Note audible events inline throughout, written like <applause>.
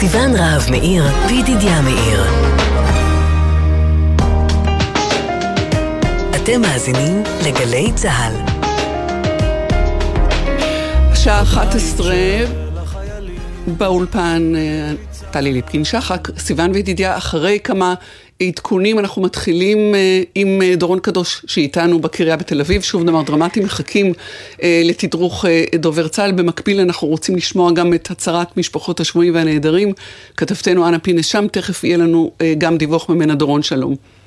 סיון רהב מאיר וידידיה מאיר. אתם מאזינים לגלי צה"ל. השעה 11 באולפן אה, טלי ליפקין שחק, סיון וידידיה, אחרי כמה עדכונים אנחנו מתחילים אה, עם אה, דורון קדוש שאיתנו בקריה בתל אביב, שוב דבר דרמטי, מחכים לתדרוך דובר צה"ל, במקביל אנחנו רוצים לשמוע גם את הצהרת משפחות השבויים והנעדרים, כתבתנו אנה פינס שם, תכף יהיה לנו גם דיווח ממנה. דורון שלום.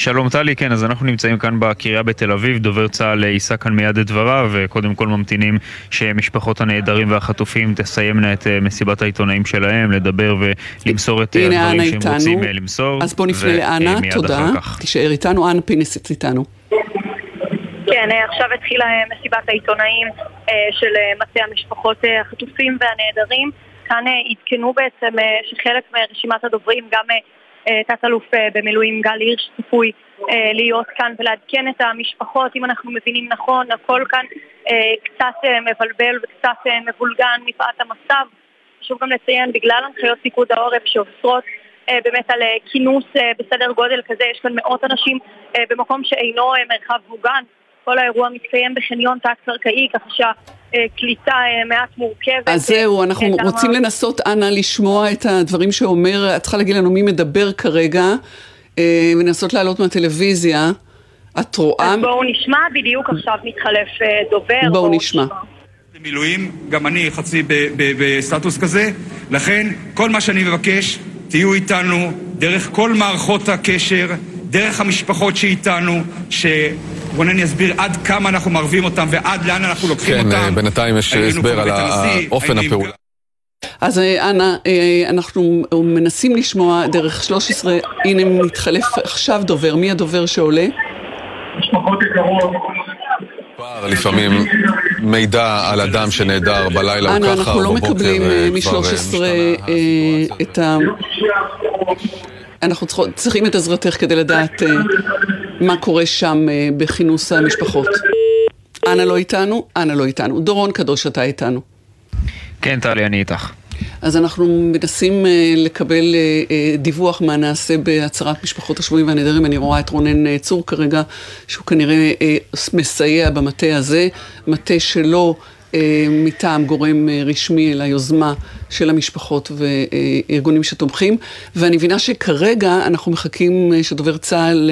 שלום טלי, כן, אז אנחנו נמצאים כאן בקריה בתל אביב, דובר צה"ל יישא כאן מיד את דבריו, וקודם כל ממתינים שמשפחות הנעדרים והחטופים תסיימנה את אה, מסיבת העיתונאים שלהם, לדבר ולמסור את אה, הדברים שהם איתנו. רוצים אה, למסור. אז בואו נפנה לאנה, תודה. תישאר איתנו, אנה פינס איתנו. כן, עכשיו התחילה מסיבת העיתונאים של מטה המשפחות החטופים והנעדרים. כאן עדכנו בעצם שחלק מרשימת הדוברים, גם אה, תת-אלוף אה, במילואים גל הירש צפוי אה, להיות כאן ולעדכן את המשפחות, אם אנחנו מבינים נכון, הכל כאן קצת מבלבל וקצת מבולגן מפאת המצב. חשוב גם לציין, בגלל הנחיות פיקוד העורף שאוסרות באמת על כינוס בסדר גודל כזה, יש כאן מאות אנשים במקום שאינו מרחב מוגן. כל האירוע מתקיים בחניון תת-קרקעי, ככה שהקליטה אה, מעט מורכבת. אז זהו, אנחנו רוצים לנסות, אנא, לשמוע את הדברים שאומר, את צריכה להגיד לנו מי מדבר כרגע, אה, ולנסות לעלות מהטלוויזיה. את רואה... אז בואו נשמע, בדיוק עכשיו מתחלף אה, דובר. בואו נשמע. במילואים, גם אני חצי בסטטוס כזה, לכן כל מה שאני מבקש, תהיו איתנו דרך כל מערכות הקשר, דרך המשפחות שאיתנו, שרונן יסביר עד כמה אנחנו מערבים אותם ועד לאן אנחנו לוקחים כן, אותם. כן, בינתיים יש הסבר על אופן הפעולה. אז אה, אנא, אה, אנחנו מנסים לשמוע דרך 13, הנה מתחלף עכשיו דובר, מי הדובר שעולה? משפחות יקרות. לפעמים מידע על אדם שנעדר בלילה או ככה, אנחנו לא מקבלים אה, מ-13 את ה... אנחנו צריכים את עזרתך כדי לדעת מה קורה שם uh, בכינוס המשפחות. אנה לא איתנו? אנה לא איתנו. דורון קדוש, אתה איתנו. כן, טלי, אני איתך. אז אנחנו מנסים uh, לקבל uh, דיווח מה נעשה בהצהרת משפחות השבויים והנדרים. אני רואה את רונן צור כרגע, שהוא כנראה מסייע במטה הזה, מטה שלו. אה, מטעם גורם אה, רשמי ליוזמה של המשפחות וארגונים שתומכים. ואני מבינה שכרגע אנחנו מחכים אה, שדובר צה"ל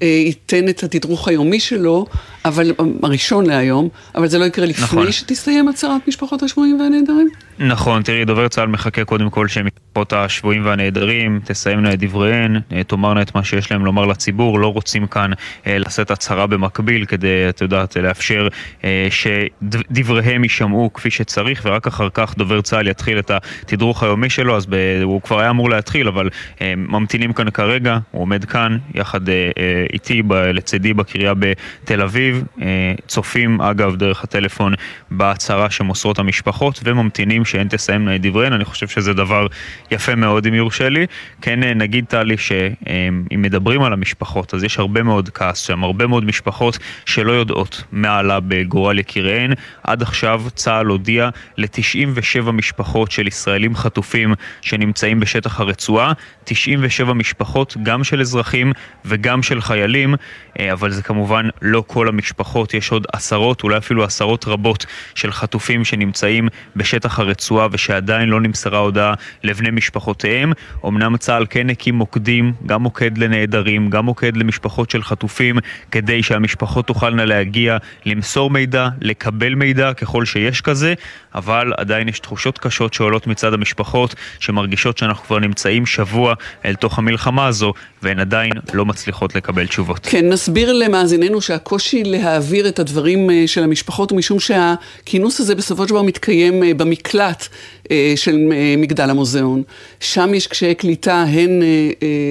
ייתן את התדרוך היומי שלו, אבל הראשון להיום, אבל זה לא יקרה לפני נכון. שתסתיים הצהרת משפחות השבויים והנעדרים? נכון, תראי, דובר צה"ל מחכה קודם כל שמשפחות השבויים והנעדרים תסיימנה את דבריהן, אה, תאמרנה את מה שיש להם לומר לציבור, לא רוצים כאן אה, לשאת הצהרה במקביל כדי, את יודעת, לאפשר אה, שדבריהם יישמעו כפי שצריך, ורק אחר כך דובר צה"ל יתחיל את התדרוך היומי שלו, אז ב, הוא כבר היה אמור להתחיל, אבל אה, ממתינים כאן כרגע, הוא עומד כאן, יחד אה, אה, איתי, ב, לצידי בקריה בתל אביב, אה, צופים אגב דרך הטלפון בהצהרה שמוסרות המשפחות, וממתינים שהן תסיימנה את דבריהן, אני חושב שזה דבר יפה מאוד אם יורשה לי. כן אה, נגיד טלי שאם מדברים על המשפחות אז יש הרבה מאוד כעס שם, הרבה מאוד משפחות שלא יודעות מה עלה בגורל יקיריהן. עד עכשיו צה"ל הודיע ל-97 משפחות של ישראלים חטופים שנמצאים בשטח הרצועה, 97 משפחות גם של אזרחים וגם של חיילים, אה, אבל זה כמובן לא כל המשפחות, יש עוד עשרות, אולי אפילו עשרות רבות של חטופים שנמצאים בשטח הרצועה. ושעדיין לא נמסרה הודעה לבני משפחותיהם. אמנם צה"ל כן הקים מוקדים, גם מוקד לנעדרים, גם מוקד למשפחות של חטופים, כדי שהמשפחות תוכלנה להגיע, למסור מידע, לקבל מידע ככל שיש כזה, אבל עדיין יש תחושות קשות שעולות מצד המשפחות, שמרגישות שאנחנו כבר נמצאים שבוע אל תוך המלחמה הזו, והן עדיין לא מצליחות לקבל תשובות. כן, נסביר למאזיננו שהקושי להעביר את הדברים אה, של המשפחות משום שהכינוס הזה בסופו של דבר מתקיים אה, במקלט. אה, של מגדל המוזיאון. שם יש קשיי קליטה הן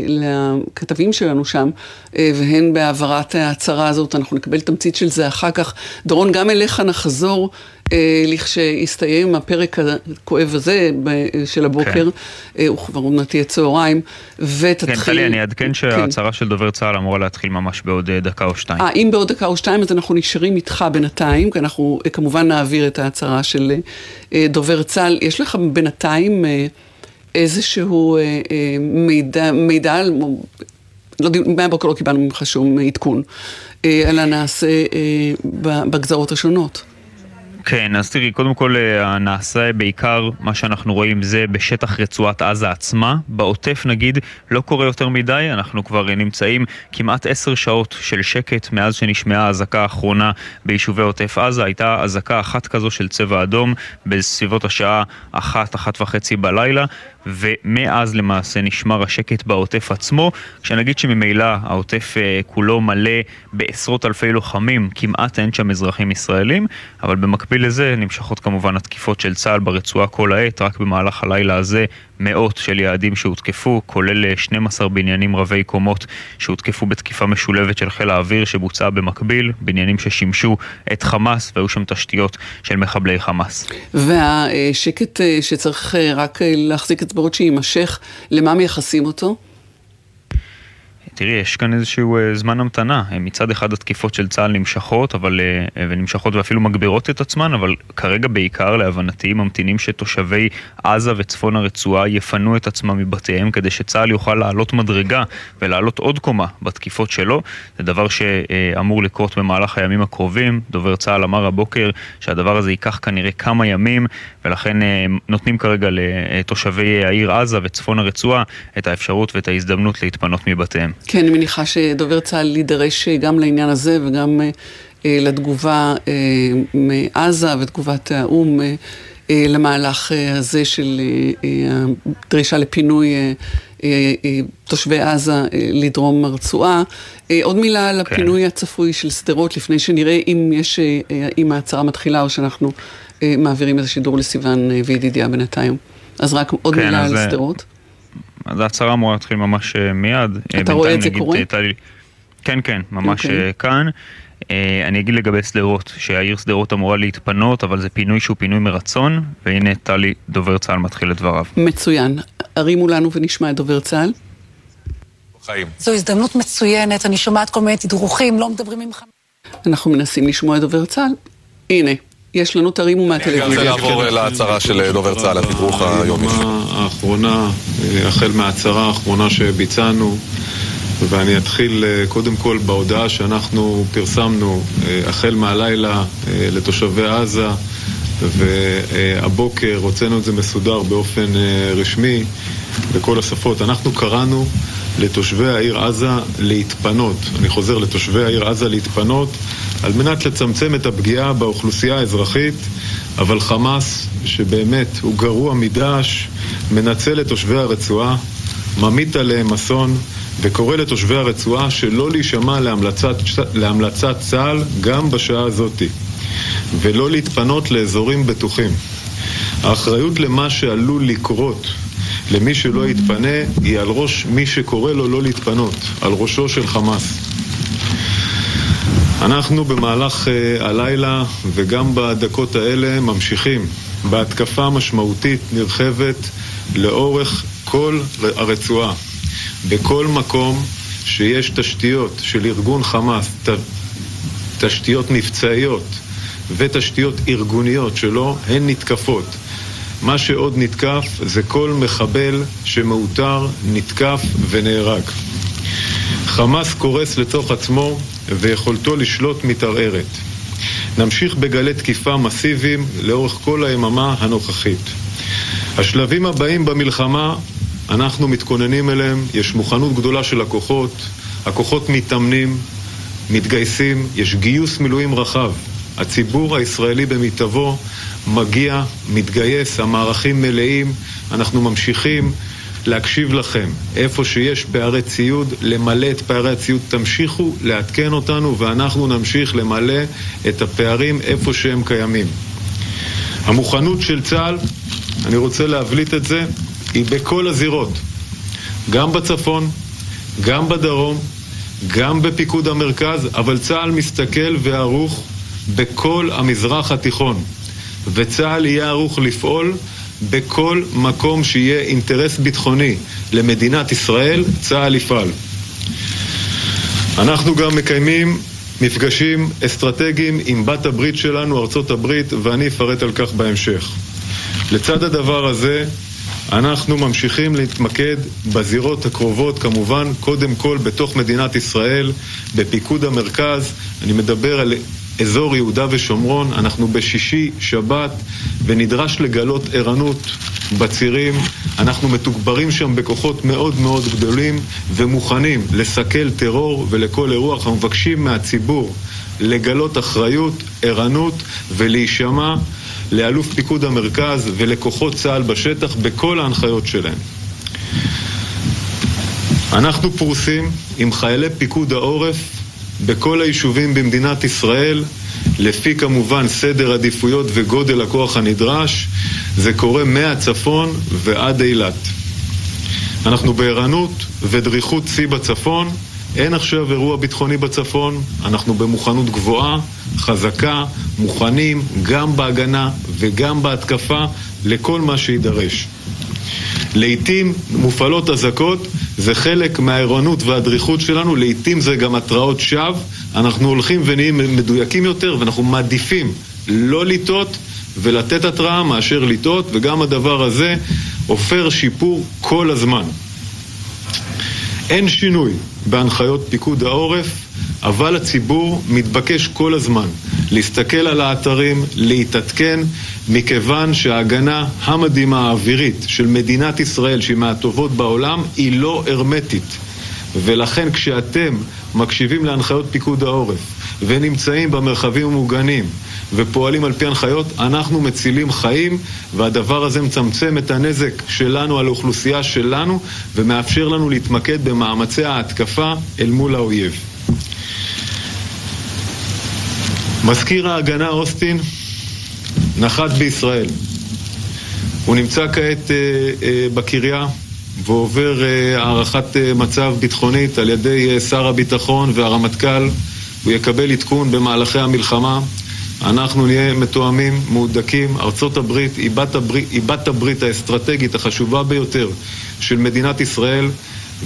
לכתבים שלנו שם, והן בהעברת ההצהרה הזאת. אנחנו נקבל תמצית של זה אחר כך. דורון, גם אליך נחזור. לכשיסתיים הפרק הכואב הזה של הבוקר, כן. הוא כבר עוד מעט יהיה צהריים, ותתחיל... כן, טלי, אני אעדכן כן. שההצהרה כן. של דובר צה"ל אמורה להתחיל ממש בעוד דקה או שתיים. אה, אם בעוד דקה או שתיים, אז אנחנו נשארים איתך בינתיים, כי אנחנו כמובן נעביר את ההצהרה של דובר צה"ל. יש לך בינתיים איזשהו מידע, מידע לא, מהבוקר לא קיבלנו ממך שום עדכון על הנעשה בגזרות השונות. כן, אז תראי, קודם כל אה, הנעשה בעיקר, מה שאנחנו רואים זה בשטח רצועת עזה עצמה. בעוטף נגיד לא קורה יותר מדי, אנחנו כבר נמצאים כמעט עשר שעות של שקט מאז שנשמעה האזעקה האחרונה ביישובי עוטף עזה. הייתה אזעקה אחת כזו של צבע אדום בסביבות השעה אחת, אחת וחצי בלילה, ומאז למעשה נשמר השקט בעוטף עצמו, כשנגיד שממילא העוטף אה, כולו מלא בעשרות אלפי לוחמים, כמעט אין שם אזרחים ישראלים, אבל במקביל לזה נמשכות כמובן התקיפות של צה"ל ברצועה כל העת, רק במהלך הלילה הזה מאות של יעדים שהותקפו, כולל 12 בניינים רבי קומות שהותקפו בתקיפה משולבת של חיל האוויר שבוצעה במקביל, בניינים ששימשו את חמאס והיו שם תשתיות של מחבלי חמאס. והשקט אה, שצריך אה, רק אה, להחזיק אצבעות שיימשך, למה מייחסים אותו? תראי, יש כאן איזשהו uh, זמן המתנה. מצד אחד התקיפות של צה"ל נמשכות, אבל, uh, ונמשכות ואפילו מגבירות את עצמן, אבל כרגע בעיקר להבנתי ממתינים שתושבי עזה וצפון הרצועה יפנו את עצמם מבתיהם כדי שצה"ל יוכל לעלות מדרגה ולעלות עוד קומה בתקיפות שלו. זה דבר שאמור לקרות במהלך הימים הקרובים. דובר צה"ל אמר הבוקר שהדבר הזה ייקח כנראה כמה ימים, ולכן נותנים כרגע לתושבי העיר עזה וצפון הרצועה את האפשרות ואת ההזדמנות להתפנות מבתיהם. כן, אני מניחה שדובר צה"ל יידרש גם לעניין הזה וגם אה, לתגובה אה, מעזה ותגובת האו"ם אה, אה, למהלך אה, הזה של אה, אה, דרישה לפינוי אה, אה, אה, תושבי עזה אה, לדרום הרצועה. אה, עוד מילה על כן. הפינוי כן. הצפוי של שדרות, לפני שנראה אם יש, אה, אם ההצהרה מתחילה או שאנחנו אה, מעבירים את השידור לסיוון אה, וידידיה בינתיים. אז רק עוד כן, מילה על שדרות. אז ההצהרה אמורה להתחיל ממש אה, מיד. אה, אתה רואה את זה קורה? כן, כן, ממש okay. אוקיי. כאן. אני אגיד לגבי שדרות, שהעיר שדרות אמורה להתפנות, אבל זה פינוי שהוא פינוי מרצון, והנה טלי, דובר צה"ל, מתחיל את דבריו. מצוין. הרימו לנו ונשמע את דובר צה"ל. חיים. זו הזדמנות מצוינת, אני שומעת כל מיני תדרוכים, לא מדברים עם חמאס. אנחנו מנסים לשמוע את דובר צה"ל. הנה. יש לנו תרימו מהטלוויזיה. אני רוצה לעבור להצהרה של דובר צה"ל, התדרוך היומי. האחרונה, החל מההצהרה האחרונה שביצענו, ואני אתחיל אה, קודם כל בהודעה שאנחנו פרסמנו אה, החל מהלילה אה, לתושבי עזה, והבוקר הוצאנו את זה מסודר באופן רשמי בכל השפות. אנחנו קראנו לתושבי העיר עזה להתפנות. אני חוזר, לתושבי העיר עזה להתפנות על מנת לצמצם את הפגיעה באוכלוסייה האזרחית, אבל חמאס, שבאמת הוא גרוע מדעש, מנצל את תושבי הרצועה, ממית עליהם אסון, וקורא לתושבי הרצועה שלא להישמע להמלצת, להמלצת צה"ל גם בשעה הזאתי, ולא להתפנות לאזורים בטוחים. האחריות למה שעלול לקרות למי שלא יתפנה היא על ראש מי שקורא לו לא להתפנות, על ראשו של חמאס. אנחנו במהלך uh, הלילה וגם בדקות האלה ממשיכים בהתקפה משמעותית נרחבת לאורך כל הרצועה. בכל מקום שיש תשתיות של ארגון חמאס, ת, תשתיות מבצעיות ותשתיות ארגוניות שלו, הן נתקפות. מה שעוד נתקף זה כל מחבל שמאותר, נתקף ונהרג. חמאס קורס לתוך עצמו ויכולתו לשלוט מתערערת. נמשיך בגלי תקיפה מסיביים לאורך כל היממה הנוכחית. השלבים הבאים במלחמה, אנחנו מתכוננים אליהם, יש מוכנות גדולה של הכוחות, הכוחות מתאמנים, מתגייסים, יש גיוס מילואים רחב. הציבור הישראלי במיטבו מגיע, מתגייס, המערכים מלאים, אנחנו ממשיכים להקשיב לכם. איפה שיש פערי ציוד, למלא את פערי הציוד. תמשיכו לעדכן אותנו ואנחנו נמשיך למלא את הפערים איפה שהם קיימים. המוכנות של צה"ל, אני רוצה להבליט את זה, היא בכל הזירות. גם בצפון, גם בדרום, גם בפיקוד המרכז, אבל צה"ל מסתכל וערוך בכל המזרח התיכון. וצה"ל יהיה ערוך לפעול בכל מקום שיהיה אינטרס ביטחוני למדינת ישראל, צה"ל יפעל. אנחנו גם מקיימים מפגשים אסטרטגיים עם בת הברית שלנו, ארצות הברית, ואני אפרט על כך בהמשך. לצד הדבר הזה, אנחנו ממשיכים להתמקד בזירות הקרובות, כמובן, קודם כל בתוך מדינת ישראל, בפיקוד המרכז. אני מדבר על אזור יהודה ושומרון, אנחנו בשישי, שבת, ונדרש לגלות ערנות בצירים. אנחנו מתוגברים שם בכוחות מאוד מאוד גדולים ומוכנים לסכל טרור ולכל אירוע. אנחנו מבקשים מהציבור לגלות אחריות, ערנות ולהישמע לאלוף פיקוד המרכז ולכוחות צה"ל בשטח בכל ההנחיות שלהם. אנחנו פרוסים עם חיילי פיקוד העורף בכל היישובים במדינת ישראל, לפי כמובן סדר עדיפויות וגודל הכוח הנדרש, זה קורה מהצפון ועד אילת. אנחנו בערנות ודריכות שיא בצפון, אין עכשיו אירוע ביטחוני בצפון, אנחנו במוכנות גבוהה, חזקה, מוכנים גם בהגנה וגם בהתקפה לכל מה שידרש. לעתים מופעלות אזעקות, זה חלק מהערנות והדריכות שלנו, לעתים זה גם התראות שווא, אנחנו הולכים ונהיים מדויקים יותר ואנחנו מעדיפים לא לטעות ולתת התראה מאשר לטעות, וגם הדבר הזה עופר שיפור כל הזמן. אין שינוי בהנחיות פיקוד העורף, אבל הציבור מתבקש כל הזמן להסתכל על האתרים, להתעדכן, מכיוון שההגנה המדהימה האווירית של מדינת ישראל, שהיא מהטובות בעולם, היא לא הרמטית. ולכן כשאתם מקשיבים להנחיות פיקוד העורף ונמצאים במרחבים המוגנים ופועלים על פי הנחיות, אנחנו מצילים חיים והדבר הזה מצמצם את הנזק שלנו על האוכלוסייה שלנו ומאפשר לנו להתמקד במאמצי ההתקפה אל מול האויב. מזכיר ההגנה אוסטין נחת בישראל. הוא נמצא כעת אה, אה, בקריה ועובר אה, הערכת אה, מצב ביטחונית על ידי אה, שר הביטחון והרמטכ"ל. הוא יקבל עדכון במהלכי המלחמה. אנחנו נהיה מתואמים, מהודקים. ארצות הברית היא בת הברית, היא בת הברית האסטרטגית החשובה ביותר של מדינת ישראל,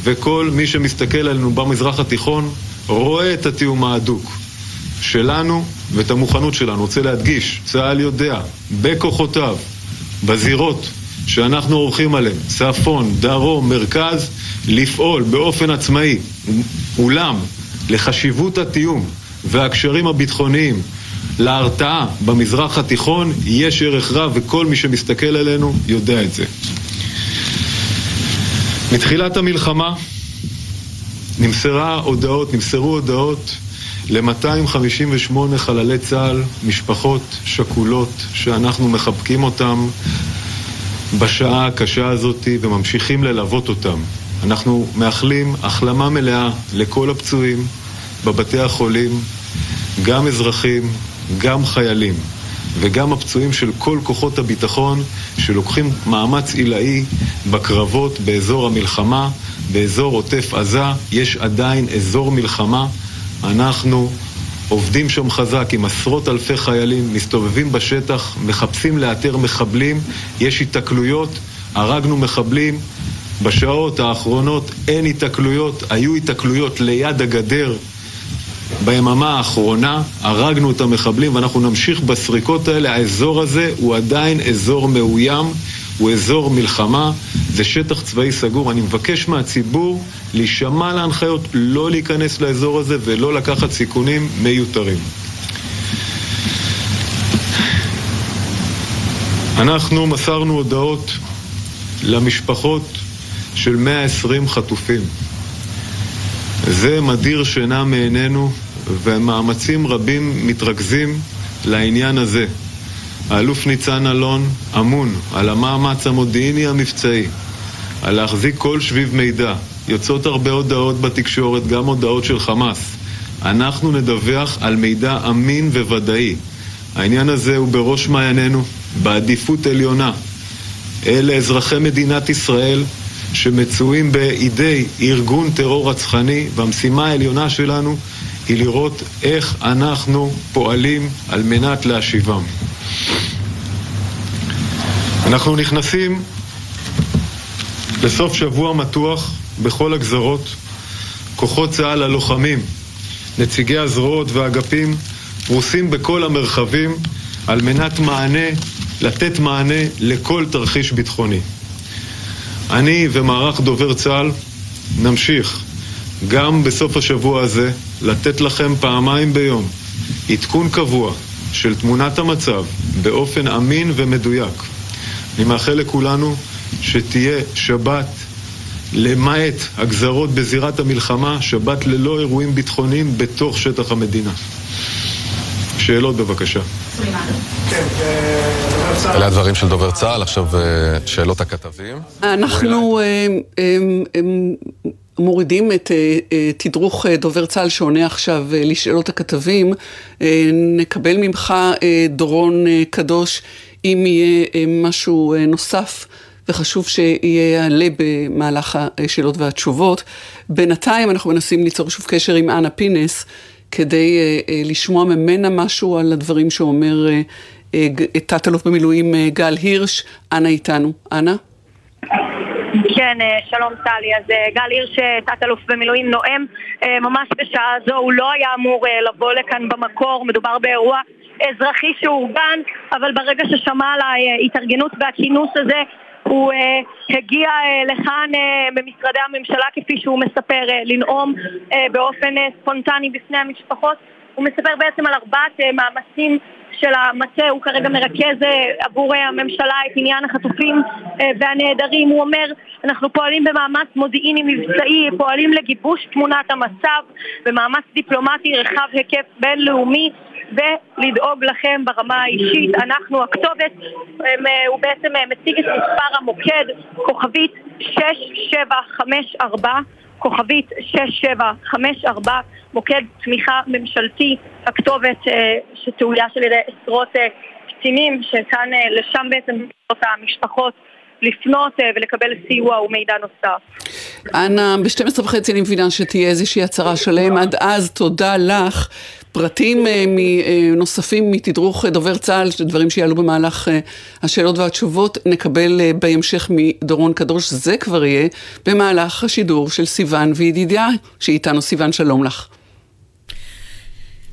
וכל מי שמסתכל עלינו במזרח התיכון רואה את התיאום ההדוק שלנו ואת המוכנות שלנו. רוצה להדגיש, צה"ל יודע, בכוחותיו, בזירות שאנחנו עורכים עליהן, צפון, דרום, מרכז, לפעול באופן עצמאי. אולם, לחשיבות התיאום והקשרים הביטחוניים להרתעה במזרח התיכון יש ערך רב וכל מי שמסתכל עלינו יודע את זה. מתחילת המלחמה נמסרה הודעות, נמסרו הודעות ל-258 חללי צה"ל, משפחות שכולות שאנחנו מחבקים אותם בשעה הקשה הזאת וממשיכים ללוות אותם. אנחנו מאחלים החלמה מלאה לכל הפצועים בבתי החולים, גם אזרחים, גם חיילים, וגם הפצועים של כל כוחות הביטחון שלוקחים מאמץ עילאי בקרבות באזור המלחמה, באזור עוטף עזה, יש עדיין אזור מלחמה. אנחנו עובדים שם חזק עם עשרות אלפי חיילים, מסתובבים בשטח, מחפשים לאתר מחבלים, יש התקלויות, הרגנו מחבלים. בשעות האחרונות אין התקלויות, היו התקלויות ליד הגדר ביממה האחרונה, הרגנו את המחבלים ואנחנו נמשיך בסריקות האלה. האזור הזה הוא עדיין אזור מאוים, הוא אזור מלחמה, זה שטח צבאי סגור. אני מבקש מהציבור להישמע להנחיות, לא להיכנס לאזור הזה ולא לקחת סיכונים מיותרים. אנחנו מסרנו הודעות למשפחות של 120 חטופים. זה מדיר שינה מעינינו, ומאמצים רבים מתרכזים לעניין הזה. האלוף ניצן אלון אמון על המאמץ המודיעיני המבצעי, על להחזיק כל שביב מידע. יוצאות הרבה הודעות בתקשורת, גם הודעות של חמאס. אנחנו נדווח על מידע אמין וודאי. העניין הזה הוא בראש מעיינינו, בעדיפות עליונה. אלה אזרחי מדינת ישראל שמצויים בידי ארגון טרור רצחני, והמשימה העליונה שלנו היא לראות איך אנחנו פועלים על מנת להשיבם. אנחנו נכנסים לסוף שבוע מתוח בכל הגזרות. כוחות צה"ל הלוחמים, נציגי הזרועות והאגפים, פרוסים בכל המרחבים על מנת מענה, לתת מענה לכל תרחיש ביטחוני. אני ומערך דובר צה"ל נמשיך גם בסוף השבוע הזה לתת לכם פעמיים ביום עדכון קבוע של תמונת המצב באופן אמין ומדויק. אני מאחל לכולנו שתהיה שבת למעט הגזרות בזירת המלחמה, שבת ללא אירועים ביטחוניים בתוך שטח המדינה. שאלות בבקשה. אלה הדברים של דובר צה"ל, עכשיו אה, שאלות הכתבים. אנחנו אה, אה, מורידים את תדרוך דובר צה"ל שעונה עכשיו לשאלות הכתבים. נקבל ממך, דורון קדוש, אם יהיה משהו נוסף. וחשוב שיעלה במהלך השאלות והתשובות. בינתיים אנחנו מנסים ליצור שוב קשר עם אנה פינס, כדי לשמוע ממנה משהו על הדברים שאומר תת-אלוף במילואים גל הירש. אנה איתנו. אנה? כן, שלום טלי. אז גל הירש, תת-אלוף במילואים, נואם ממש בשעה זו. הוא לא היה אמור לבוא לכאן במקור, מדובר באירוע אזרחי שאורגן, אבל ברגע ששמע על ההתארגנות והכינוס הזה, הוא uh, הגיע uh, לכאן uh, במשרדי הממשלה, כפי שהוא מספר, uh, לנאום uh, באופן uh, ספונטני בפני המשפחות. הוא מספר בעצם על ארבעת uh, מאמצים של המטה, הוא כרגע מרכז uh, עבור uh, הממשלה את עניין החטופים uh, והנעדרים. הוא אומר, אנחנו פועלים במאמץ מודיעיני מבצעי, פועלים לגיבוש תמונת המצב, במאמץ דיפלומטי רחב היקף בינלאומי. ולדאוג לכם ברמה האישית. אנחנו הכתובת, אה, הוא בעצם אה, מציג את מספר המוקד, כוכבית 6754, כוכבית 6754, מוקד תמיכה ממשלתי, הכתובת אה, שתאויש על ידי עשרות קצינים, שכאן לשם בעצם המשפחות לפנות ולקבל סיוע ומידע נוסף. אנה, ב-12 וחצי אני מבינה שתהיה איזושהי הצהרה שלהם. עד אז תודה לך. פרטים אה, אה, נוספים מתדרוך דובר צה"ל, דברים שיעלו במהלך אה, השאלות והתשובות, נקבל בהמשך מדורון קדוש, זה כבר יהיה במהלך השידור של סיון וידידיה, שאיתנו סיון, שלום לך.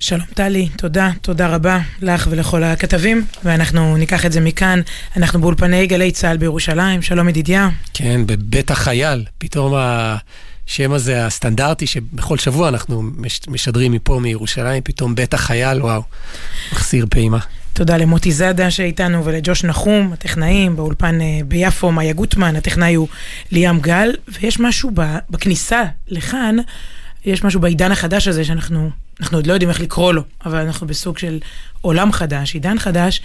שלום טלי, תודה, תודה רבה לך ולכל הכתבים, ואנחנו ניקח את זה מכאן. אנחנו באולפני גלי צה"ל בירושלים, שלום ידידיה. כן, בבית החייל, פתאום. השם הזה הסטנדרטי, שבכל שבוע אנחנו משדרים מפה, מירושלים, פתאום בית החייל, וואו, מחסיר פעימה. תודה למוטי זאדה שאיתנו ולג'וש נחום, הטכנאים, באולפן אה, ביפו, מאיה גוטמן, הטכנאי הוא ליאם גל, ויש משהו בכניסה לכאן, יש משהו בעידן החדש הזה שאנחנו אנחנו עוד לא יודעים איך לקרוא לו, אבל אנחנו בסוג של עולם חדש, עידן חדש.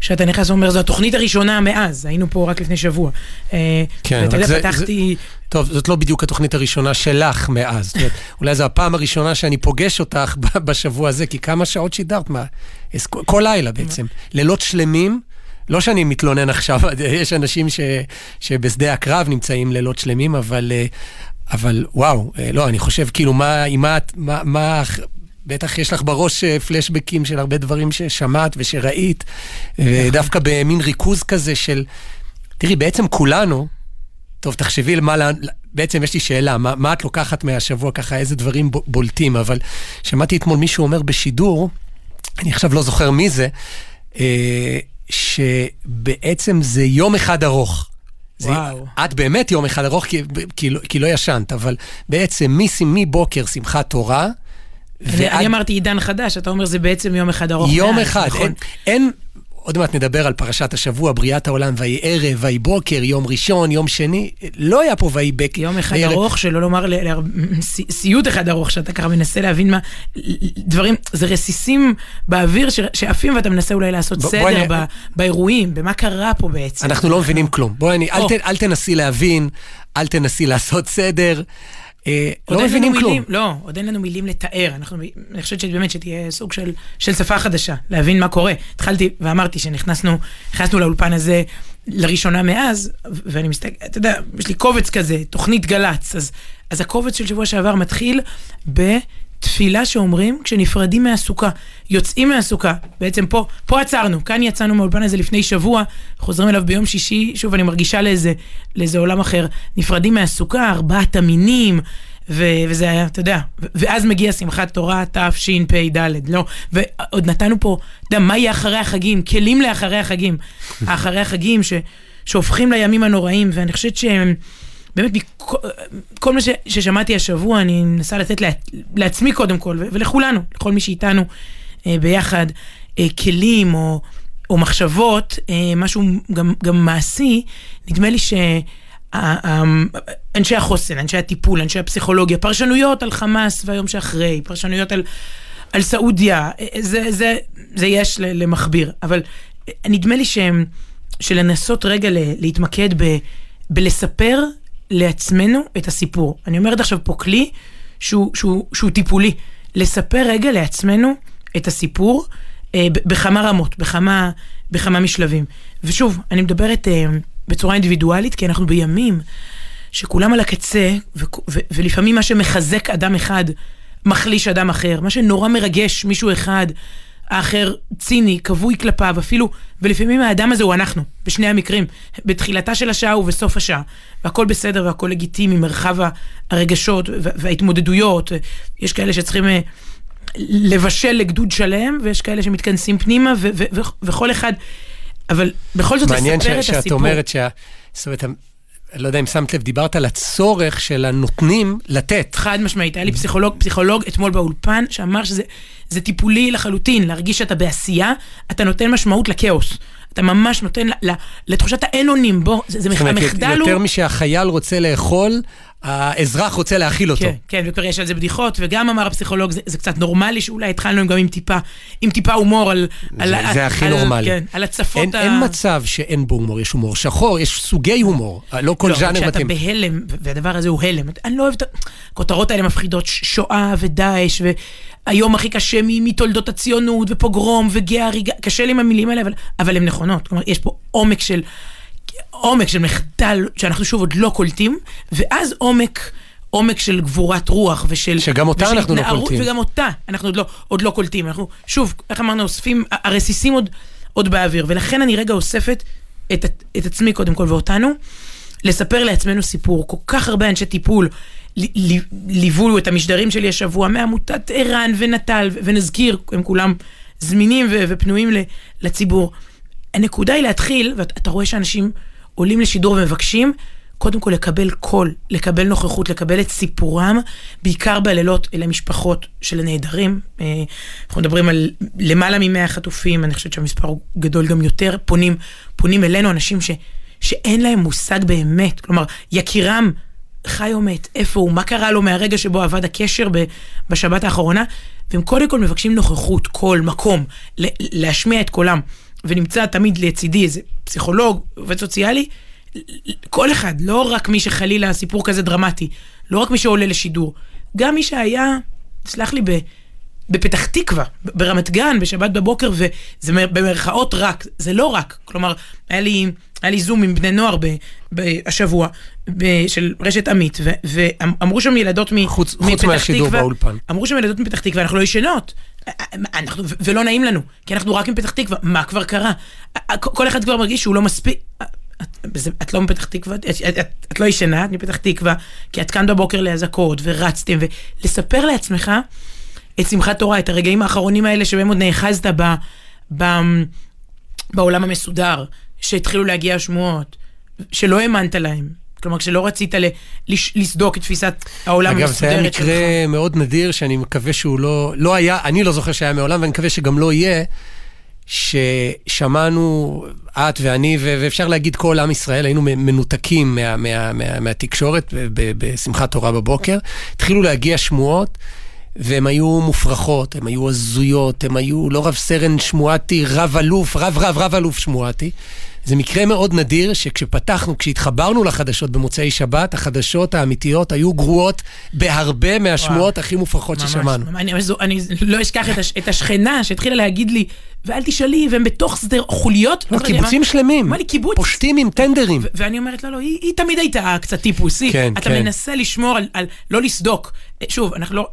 שאתה נכנס ואומר, זו התוכנית הראשונה מאז, היינו פה רק לפני שבוע. אה, כן, ואתה יודע, פתחתי... זה, טוב, זאת לא בדיוק התוכנית הראשונה שלך מאז. זאת אומרת, אולי זו הפעם הראשונה שאני פוגש אותך בשבוע הזה, כי כמה שעות שידרת, מה? כל לילה בעצם. לילות שלמים. לא שאני מתלונן עכשיו, <laughs> יש אנשים ש, שבשדה הקרב נמצאים לילות שלמים, אבל, אה, אבל וואו, אה, לא, אני חושב, כאילו, מה, מה, מה, מה בטח יש לך בראש אה, פלשבקים של הרבה דברים ששמעת ושראית, ודווקא במין ריכוז כזה של... תראי, בעצם כולנו, טוב, תחשבי למה, בעצם יש לי שאלה, מה, מה את לוקחת מהשבוע ככה, איזה דברים בולטים, אבל שמעתי אתמול מישהו אומר בשידור, אני עכשיו לא זוכר מי זה, אה, שבעצם זה יום אחד ארוך. וואו. זה, את באמת יום אחד ארוך, כי, כי, לא, כי לא ישנת, אבל בעצם מבוקר שמחת תורה, ועד... אני אמרתי עידן חדש, אתה אומר זה בעצם יום אחד ארוך. יום מעט, אחד, נכון? אין, אין, עוד מעט נדבר על פרשת השבוע, בריאת העולם, ויהי ערב, ויהי בוקר, יום ראשון, יום שני, לא היה פה ויהי בק... יום אחד ויהי... ארוך, שלא לומר סיוט אחד ארוך, שאתה ככה מנסה להבין מה... דברים, זה רסיסים באוויר שעפים ואתה מנסה אולי לעשות ב, סדר אני... ב, באירועים, במה קרה פה בעצם. אנחנו לא מבינים כלום. בואי, אני, אל, ת, אל תנסי להבין, אל תנסי לעשות סדר. אה, לא מבינים כלום. מילים, לא, עוד אין לנו מילים לתאר. אנחנו, אני חושבת שבאמת שתהיה סוג של, של שפה חדשה, להבין מה קורה. התחלתי ואמרתי שנכנסנו נכנסנו לאולפן הזה לראשונה מאז, ואני מסתכל, אתה יודע, יש לי קובץ כזה, תוכנית גל"צ, אז, אז הקובץ של שבוע שעבר מתחיל ב... תפילה שאומרים כשנפרדים מהסוכה, יוצאים מהסוכה. בעצם פה, פה עצרנו, כאן יצאנו מהאולפן הזה לפני שבוע, חוזרים אליו ביום שישי, שוב, אני מרגישה לאיזה, לאיזה עולם אחר. נפרדים מהסוכה, ארבעת המינים, ו- וזה היה, אתה יודע, ואז מגיע שמחת תורה תשפ"ד, לא, ועוד נתנו פה, אתה יודע, מה יהיה אחרי החגים, כלים לאחרי החגים. <laughs> אחרי החגים ש... שהופכים לימים הנוראים, ואני חושבת שהם... באמת, כל מה ששמעתי השבוע, אני מנסה לתת לעצמי קודם כל, ולכולנו, לכל מי שאיתנו ביחד, כלים או, או מחשבות, משהו גם, גם מעשי, נדמה לי ש... אנשי החוסן, אנשי הטיפול, אנשי הפסיכולוגיה, פרשנויות על חמאס והיום שאחרי, פרשנויות על, על סעודיה, זה, זה, זה יש למכביר, אבל נדמה לי שהם, שלנסות רגע להתמקד ב, בלספר לעצמנו את הסיפור. אני אומרת עכשיו פה כלי שהוא, שהוא, שהוא טיפולי, לספר רגע לעצמנו את הסיפור אה, בכמה רמות, בכמה, בכמה משלבים. ושוב, אני מדברת... אה, בצורה אינדיבידואלית, כי אנחנו בימים שכולם על הקצה, ו- ו- ולפעמים מה שמחזק אדם אחד מחליש אדם אחר. מה שנורא מרגש מישהו אחד, האחר ציני, כבוי כלפיו, אפילו, ולפעמים האדם הזה הוא אנחנו, בשני המקרים, בתחילתה של השעה ובסוף השעה. והכל בסדר והכל לגיטימי, מרחב הרגשות וההתמודדויות. יש כאלה שצריכים אה, לבשל לגדוד שלם, ויש כאלה שמתכנסים פנימה, וכל אחד אבל בכל זאת לספר את הסיפור. מעניין שאת אומרת שה... זאת אומרת, אני לא יודע אם שמת לב, דיברת על הצורך של הנותנים לתת. חד משמעית, היה לי פסיכולוג, פסיכולוג אתמול באולפן, שאמר שזה טיפולי לחלוטין, להרגיש שאתה בעשייה, אתה נותן משמעות לכאוס. אתה ממש נותן לתחושת האין-אונים, בוא, זה, זה המחדל הוא... זאת אומרת, יותר משהחייל רוצה לאכול, האזרח רוצה להכיל אותו. כן, כן, וכבר יש על זה בדיחות, וגם אמר הפסיכולוג, זה, זה קצת נורמלי שאולי התחלנו גם עם טיפה, עם טיפה הומור על... זה, על, זה הכי על, נורמלי. כן, על הצפות אין, ה... אין מצב שאין בו הומור, יש הומור שחור, יש סוגי הומור, לא כל לא, ז'אנר מתאים. לא, כשאתה בהלם, והדבר הזה הוא הלם, אני לא אוהב את הכותרות האלה מפחידות, שואה ודאעש, והיום הכי קשה מתולדות הציונות, ופוגרום, וגאה הריגה, קשה לי עם המילים האלה, אבל, אבל הן נכונות. כלומר, יש פה עומק של... עומק של מחדל שאנחנו שוב עוד לא קולטים, ואז עומק... עומק של גבורת רוח ושל... שגם אותה אנחנו לא קולטים. וגם אותה אנחנו עוד לא, עוד לא קולטים. אנחנו, שוב, איך אמרנו, אוספים, הרסיסים עוד, עוד באוויר. ולכן אני רגע אוספת את, את עצמי קודם כל ואותנו, לספר לעצמנו סיפור. כל כך הרבה אנשי טיפול ליוו את המשדרים שלי השבוע מעמותת ערן ונטל, ונזכיר, הם כולם זמינים ו, ופנויים לציבור. הנקודה היא להתחיל, ואתה רואה שאנשים עולים לשידור ומבקשים, קודם כל לקבל קול, לקבל נוכחות, לקבל את סיפורם, בעיקר בלילות אלה משפחות של הנעדרים. אה, אנחנו מדברים על למעלה מ-100 חטופים, אני חושבת שהמספר הוא גדול גם יותר, פונים, פונים אלינו אנשים ש, שאין להם מושג באמת, כלומר, יקירם חי או מת, איפה הוא, מה קרה לו מהרגע שבו אבד הקשר בשבת האחרונה, והם קודם כל מבקשים נוכחות, קול, מקום, להשמיע את קולם. ונמצא תמיד לצידי איזה פסיכולוג, עובד סוציאלי, כל אחד, לא רק מי שחלילה סיפור כזה דרמטי, לא רק מי שעולה לשידור, גם מי שהיה, סלח לי, בפתח תקווה, ברמת גן, בשבת בבוקר, וזה במרכאות רק, זה לא רק. כלומר, היה לי, היה לי זום עם בני נוער השבוע, של רשת עמית, ואמרו שם ילדות מפתח תקווה, חוץ מהשידור באולפן. אמרו שם ילדות מפתח תקווה, אנחנו לא ישנות. אנחנו, ולא נעים לנו, כי אנחנו רק מפתח תקווה, מה כבר קרה? כל אחד כבר מרגיש שהוא לא מספיק... את, את לא מפתח תקווה, את, את, את, את לא ישנה, את מפתח תקווה, כי את כאן בבוקר לאזעקות ורצתם, ולספר לעצמך את שמחת תורה, את הרגעים האחרונים האלה שבהם עוד נאחזת ב, ב, בעולם המסודר, שהתחילו להגיע השמועות, שלא האמנת להם. כלומר, כשלא רצית ל, לש, לסדוק את תפיסת העולם המסודרת שלך. אגב, זה היה מקרה שלך. מאוד נדיר, שאני מקווה שהוא לא, לא היה, אני לא זוכר שהיה מעולם, ואני מקווה שגם לא יהיה. ששמענו, את ואני, ואפשר להגיד כל עם ישראל, היינו מנותקים מה, מה, מה, מהתקשורת בשמחת תורה בבוקר. התחילו להגיע שמועות, והן היו מופרכות, הן היו הזויות, הן היו לא רב סרן שמואטי, רב אלוף, רב רב רב אלוף שמואטי. זה מקרה מאוד נדיר שכשפתחנו, כשהתחברנו לחדשות במוצאי שבת, החדשות האמיתיות היו גרועות בהרבה מהשמועות וואו. הכי מופרכות ממש, ששמענו. ממש, אני, אני לא אשכח את, הש, את השכנה שהתחילה להגיד לי, ואל תשאלי, והם בתוך שדר חוליות. לא, קיבוצים שלמים. מה לי קיבוץ? פושטים עם טנדרים. ואני אומרת, לא, לא, היא, תמיד הייתה קצת טיפוסי. כן, אתה כן. מנסה לשמור על, על לא לסדוק. שוב, אנחנו לא,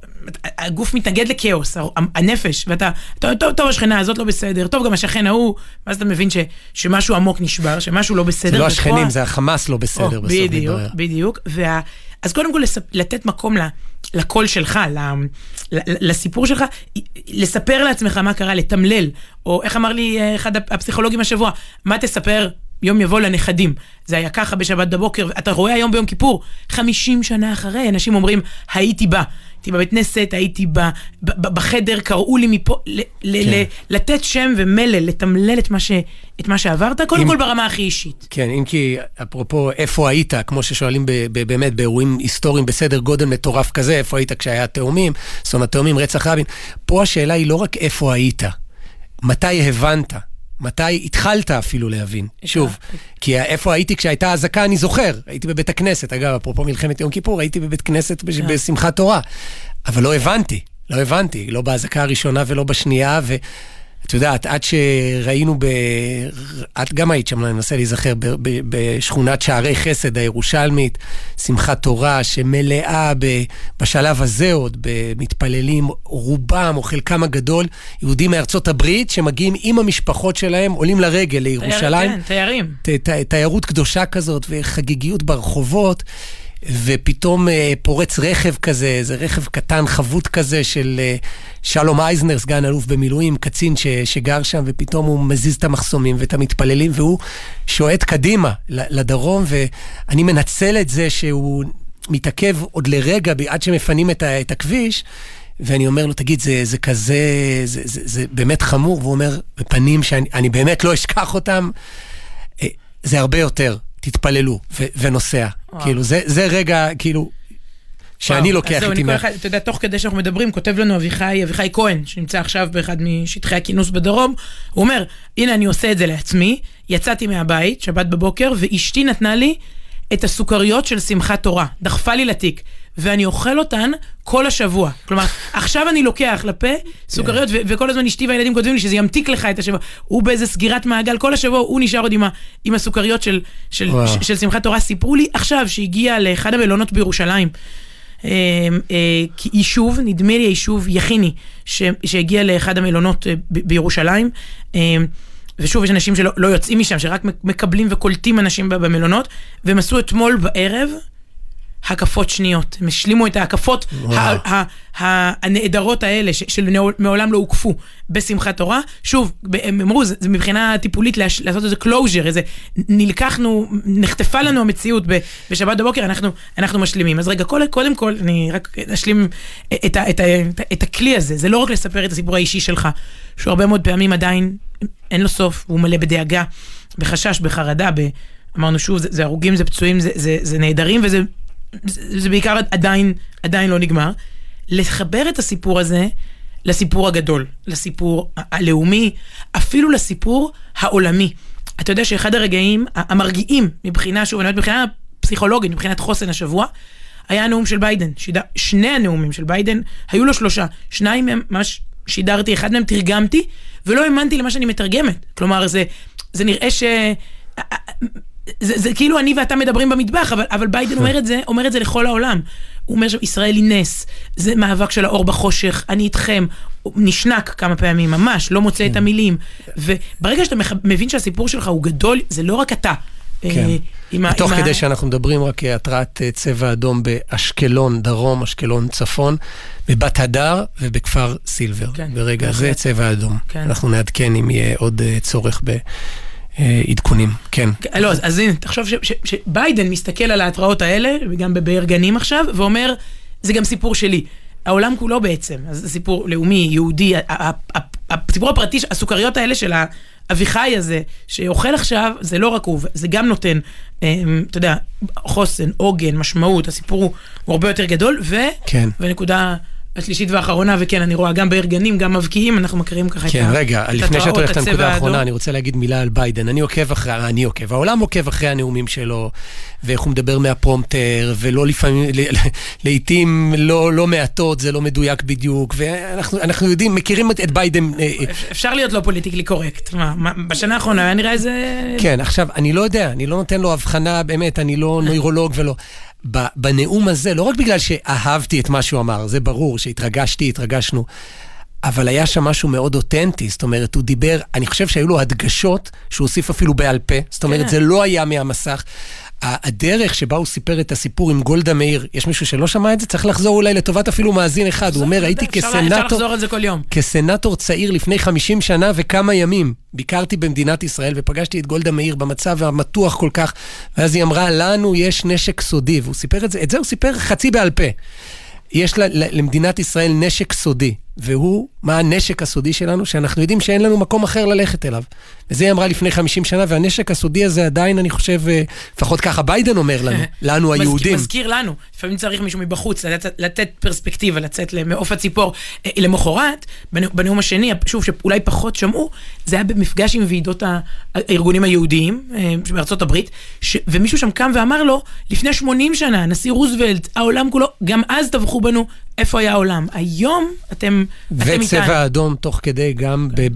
הגוף מתנגד לכאוס, הנפש, ואתה, טוב, טוב, השכנה הזאת לא בסדר, טוב, גם השכן ההוא, ואז אתה מבין ש, שמשהו עמוק נשבר, שמשהו לא בסדר. זה לא השכנים, זה החמאס לא בסדר בסוף. בדיוק, בדיוק. אז קודם כל לתת מקום לקול שלך, לסיפור שלך, לספר לעצמך מה קרה, לתמלל, או איך אמר לי אחד הפסיכולוגים השבוע, מה תספר יום יבוא לנכדים. זה היה ככה בשבת בבוקר, אתה רואה היום ביום כיפור, 50 שנה אחרי, אנשים אומרים, הייתי בא. הייתי בבית כנסת, הייתי ב, ב, ב, בחדר, קראו לי מפה, ל, ל, כן. ל, לתת שם ומלל, לתמלל את מה, ש, את מה שעברת, קודם אם, כל ברמה הכי אישית. כן, אם כי, אפרופו, איפה היית, כמו ששואלים ב, ב, באמת באירועים היסטוריים בסדר גודל מטורף כזה, איפה היית כשהיה תאומים, זאת אומרת, תאומים, רצח רבין, פה השאלה היא לא רק איפה היית, מתי הבנת. מתי התחלת אפילו להבין? שוב, כי איפה הייתי כשהייתה אזעקה, אני זוכר. הייתי בבית הכנסת, אגב, אפרופו מלחמת יום כיפור, הייתי בבית כנסת כן. בשמחת תורה. אבל לא הבנתי, לא הבנתי, לא באזעקה הראשונה ולא בשנייה, ו... את יודעת, עד שראינו ב... את גם היית שם, אני מנסה להיזכר, בשכונת שערי חסד הירושלמית, שמחת תורה שמלאה ב... בשלב הזה עוד במתפללים, רובם או חלקם הגדול, יהודים מארצות הברית שמגיעים עם המשפחות שלהם, עולים לרגל לירושלים. כן, תיירים. ת... ת... תיירות קדושה כזאת וחגיגיות ברחובות. ופתאום אה, פורץ רכב כזה, איזה רכב קטן, חבוט כזה של אה, שלום אייזנר, סגן אלוף במילואים, קצין ש, שגר שם, ופתאום הוא מזיז את המחסומים ואת המתפללים, והוא שועט קדימה לדרום, ואני מנצל את זה שהוא מתעכב עוד לרגע עד שמפנים את, ה, את הכביש. ואני אומר לו, תגיד, זה, זה כזה, זה, זה, זה באמת חמור? והוא אומר, בפנים שאני באמת לא אשכח אותם, אה, זה הרבה יותר. תתפללו, ו- ונוסע. וואו. כאילו, זה, זה רגע, כאילו, שאני וואו, לוקח איתי מה... אתה יודע, תוך כדי שאנחנו מדברים, כותב לנו אביחי, אביחי כהן, שנמצא עכשיו באחד משטחי הכינוס בדרום, הוא אומר, הנה אני עושה את זה לעצמי, יצאתי מהבית, שבת בבוקר, ואשתי נתנה לי את הסוכריות של שמחת תורה, דחפה לי לתיק. ואני אוכל אותן כל השבוע. כלומר, עכשיו אני לוקח לפה סוכריות, yeah. וכל הזמן אשתי והילדים כותבים לי שזה ימתיק לך את השבוע. הוא באיזה סגירת מעגל, כל השבוע הוא נשאר עוד עם, ה, עם הסוכריות של, של, של, של שמחת תורה. סיפרו לי עכשיו שהגיע לאחד המלונות בירושלים. אה, אה, יישוב, נדמה לי היישוב יכיני, שהגיע לאחד המלונות אה, בירושלים. ושוב, יש אנשים שלא לא יוצאים משם, שרק מקבלים וקולטים אנשים במלונות, והם עשו אתמול בערב הקפות שניות. הם השלימו את ההקפות הנהדרות האלה, שמעולם לא הוקפו בשמחת תורה. שוב, הם אמרו, זה, זה מבחינה טיפולית לעשות איזה closure, איזה נלקחנו, נחטפה לנו המציאות בשבת בבוקר, אנחנו, אנחנו משלימים. אז רגע, קודם כל, אני רק אשלים את, ה, את, ה, את הכלי הזה. זה לא רק לספר את הסיפור האישי שלך, שהוא הרבה מאוד פעמים עדיין אין לו סוף, הוא מלא בדאגה, בחשש, בחרדה, ב... אמרנו שוב, זה, זה הרוגים, זה פצועים, זה, זה, זה נהדרים, וזה זה, בעיקר עדיין, עדיין לא נגמר. לחבר את הסיפור הזה לסיפור הגדול, לסיפור הלאומי, אפילו לסיפור העולמי. אתה יודע שאחד הרגעים המרגיעים מבחינה, שוב, אני אומרת מבחינה פסיכולוגית, מבחינת חוסן השבוע, היה הנאום של ביידן. שיד... שני הנאומים של ביידן, היו לו שלושה. שניים מהם ממש שידרתי, אחד מהם תרגמתי, ולא האמנתי למה שאני מתרגמת. כלומר, זה, זה נראה ש... זה, זה כאילו אני ואתה מדברים במטבח, אבל, אבל ביידן אומר את זה, אומר את זה לכל העולם. הוא אומר שישראל היא נס, זה מאבק של האור בחושך, אני איתכם. נשנק כמה פעמים, ממש, לא מוצא את כן. המילים. וברגע שאתה מבין שהסיפור שלך הוא גדול, זה לא רק אתה. אה, כן. תוך כדי שאנחנו מדברים רק התרעת אה, צבע אדום באשקלון דרום, אשקלון צפון, בבת הדר ובכפר סילבר. כן. ברגע זה צבע אדום. כן. אנחנו נעדכן אם יהיה עוד אה, צורך ב... אה, עדכונים, כן. לא, אז, אז הנה, תחשוב שביידן מסתכל על ההתראות האלה, וגם בבאר גנים עכשיו, ואומר, זה גם סיפור שלי. העולם כולו בעצם, אז זה סיפור לאומי, יהודי, הסיפור הפרטי, הסוכריות האלה של האביחי הזה, שאוכל עכשיו, זה לא רק הוא, זה גם נותן, אה, אתה יודע, חוסן, עוגן, משמעות, הסיפור הוא הרבה יותר גדול, ו... כן. ונקודה... השלישית והאחרונה, וכן, אני רואה גם בארגנים, גם מבקיעים, אנחנו מכירים ככה כן, את ה... רגע, לפני שאת הולכת לנקודה האחרונה, אני רוצה להגיד מילה על ביידן. אני עוקב אחרי, אני עוקב, העולם עוקב אחרי הנאומים שלו, ואיך הוא מדבר מהפרומפטר, ולא לפעמים, לעיתים לא, לא מעטות, זה לא מדויק בדיוק, ואנחנו יודעים, מכירים את ביידן. אה, אה, אפשר להיות לא politically correct. מה, בשנה האחרונה היה נראה איזה... כן, עכשיו, אני לא יודע, אני לא נותן לו אבחנה, באמת, אני לא נוירולוג ולא... בנאום הזה, לא רק בגלל שאהבתי את מה שהוא אמר, זה ברור, שהתרגשתי, התרגשנו, אבל היה שם משהו מאוד אותנטי, זאת אומרת, הוא דיבר, אני חושב שהיו לו הדגשות שהוא הוסיף אפילו בעל פה, זאת אומרת, כן. זה לא היה מהמסך. הדרך שבה הוא סיפר את הסיפור עם גולדה מאיר, יש מישהו שלא שמע את זה? צריך לחזור אולי לטובת אפילו מאזין אחד. הוא אומר, הייתי כסנטור... אפשר לחזור על זה כל יום. כסנטור צעיר לפני 50 שנה וכמה ימים. ביקרתי במדינת ישראל ופגשתי את גולדה מאיר במצב המתוח כל כך, ואז היא אמרה, לנו יש נשק סודי, והוא סיפר את זה, את זה הוא סיפר חצי בעל פה. יש למדינת ישראל נשק סודי. והוא, מה הנשק הסודי שלנו, שאנחנו יודעים שאין לנו מקום אחר ללכת אליו. וזה היא אמרה לפני 50 שנה, והנשק הסודי הזה עדיין, אני חושב, אה, לפחות ככה ביידן אומר לנו, <laughs> לנו היהודים. מזכיר לנו, לפעמים צריך מישהו מבחוץ לתת, לתת פרספקטיבה, לצאת מעוף הציפור. אה, למחרת, בנאום השני, שוב, שאולי פחות שמעו, זה היה במפגש עם ועידות הארגונים היהודיים אה, בארצות הברית, ש, ומישהו שם קם ואמר לו, לפני 80 שנה, הנשיא רוזוולט, העולם כולו, גם אז טבחו בנו, איפה היה העולם? היום אתם, אתם איתנו. וצבע אדום תוך כדי גם ב...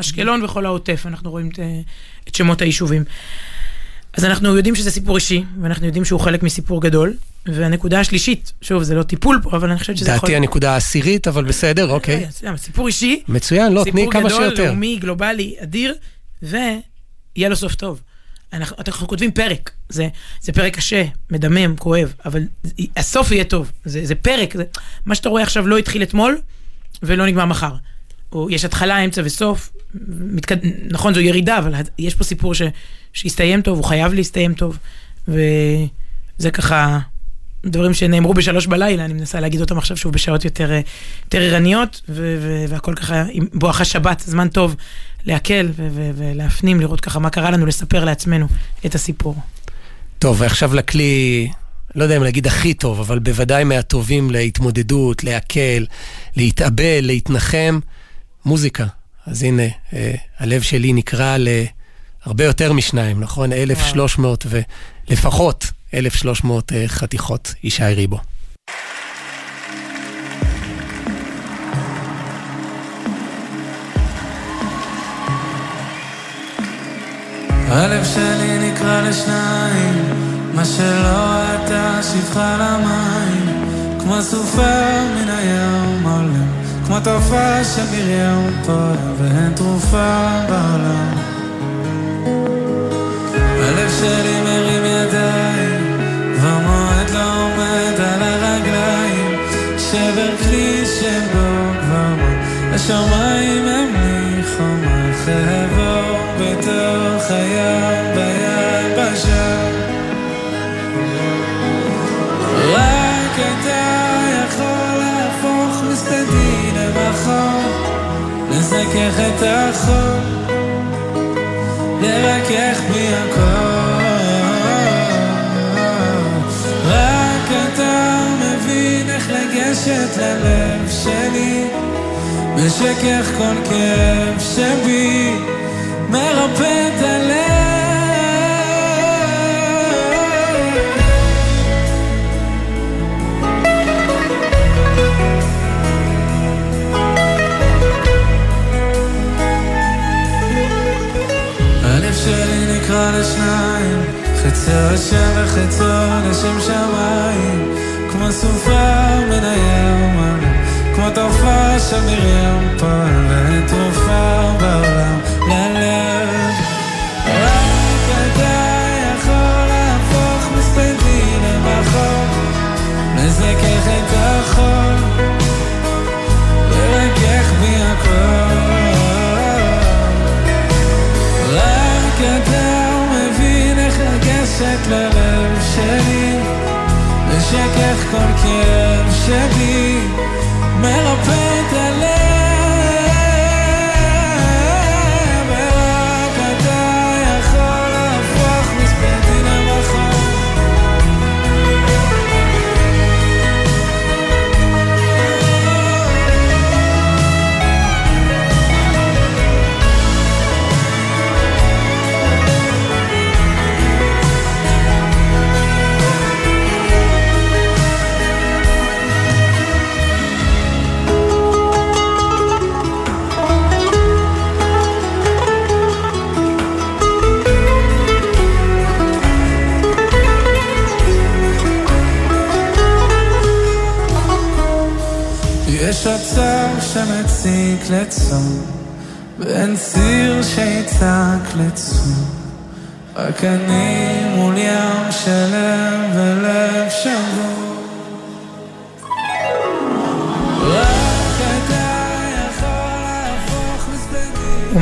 אשקלון וכל העוטף, אנחנו רואים את, את שמות היישובים. אז אנחנו יודעים שזה סיפור אישי, ואנחנו יודעים שהוא חלק מסיפור גדול. והנקודה השלישית, שוב, זה לא טיפול פה, אבל אני חושבת שזה יכול... דעתי הנקודה העשירית, אבל בסדר, אוקיי. סיפור אישי. מצוין, לא, תני כמה שיותר. סיפור גדול, לאומי, גלובלי, אדיר, ויהיה לו סוף טוב. אנחנו, אנחנו כותבים פרק, זה, זה פרק קשה, מדמם, כואב, אבל הסוף יהיה טוב, זה, זה פרק, זה, מה שאתה רואה עכשיו לא התחיל אתמול ולא נגמר מחר. או יש התחלה, אמצע וסוף, מתקד... נכון זו ירידה, אבל יש פה סיפור ש... שיסתיים טוב, הוא חייב להסתיים טוב, וזה ככה דברים שנאמרו בשלוש בלילה, אני מנסה להגיד אותם עכשיו שוב בשעות יותר, יותר ערניות, ו... ו... והכל ככה עם בואכה שבת, זמן טוב להקל ו- ו- ולהפנים, לראות ככה מה קרה לנו, לספר לעצמנו את הסיפור. טוב, ועכשיו לכלי, לא יודע אם להגיד הכי טוב, אבל בוודאי מהטובים להתמודדות, להקל, להתאבל, להתנחם, מוזיקה. אז הנה, אה, הלב שלי נקרא להרבה יותר משניים, נכון? 1,300 ולפחות 1,300 אה, חתיכות, ישי ריבו. הלב שלי נקרע לשניים, מה שלא אתה שפחה למים, כמו סופה מן הים עולם, כמו תופעה של מרים פועל, ואין תרופה בעולם. הלב שלי מרים ידיים, שבר כלי שבו כבר השמיים הם לי חומה חבור בתוך הים ביבשה רק אתה יכול להפוך מסתדי למחור. לזכך את החול לרכך בי הכל לגשת ללב שלי משכך כל כאב שבי, מרפא את הלב. שלי נקרע לשניים, חצו השם וחצו לשם שמיים, סופה מן הים. כמו תופעה של מרים פעם ואין תרופה בעולם ללב רק אתה יכול להפוך מספדי למחור לזכך את החול לרכך בי הכל רק אתה מבין איך לגשת ללב לשכך כל כאב שבי מרפא שמציק לצום, ואין סיר שיצעק לצום. רק אני מול ים שלם ולב שבור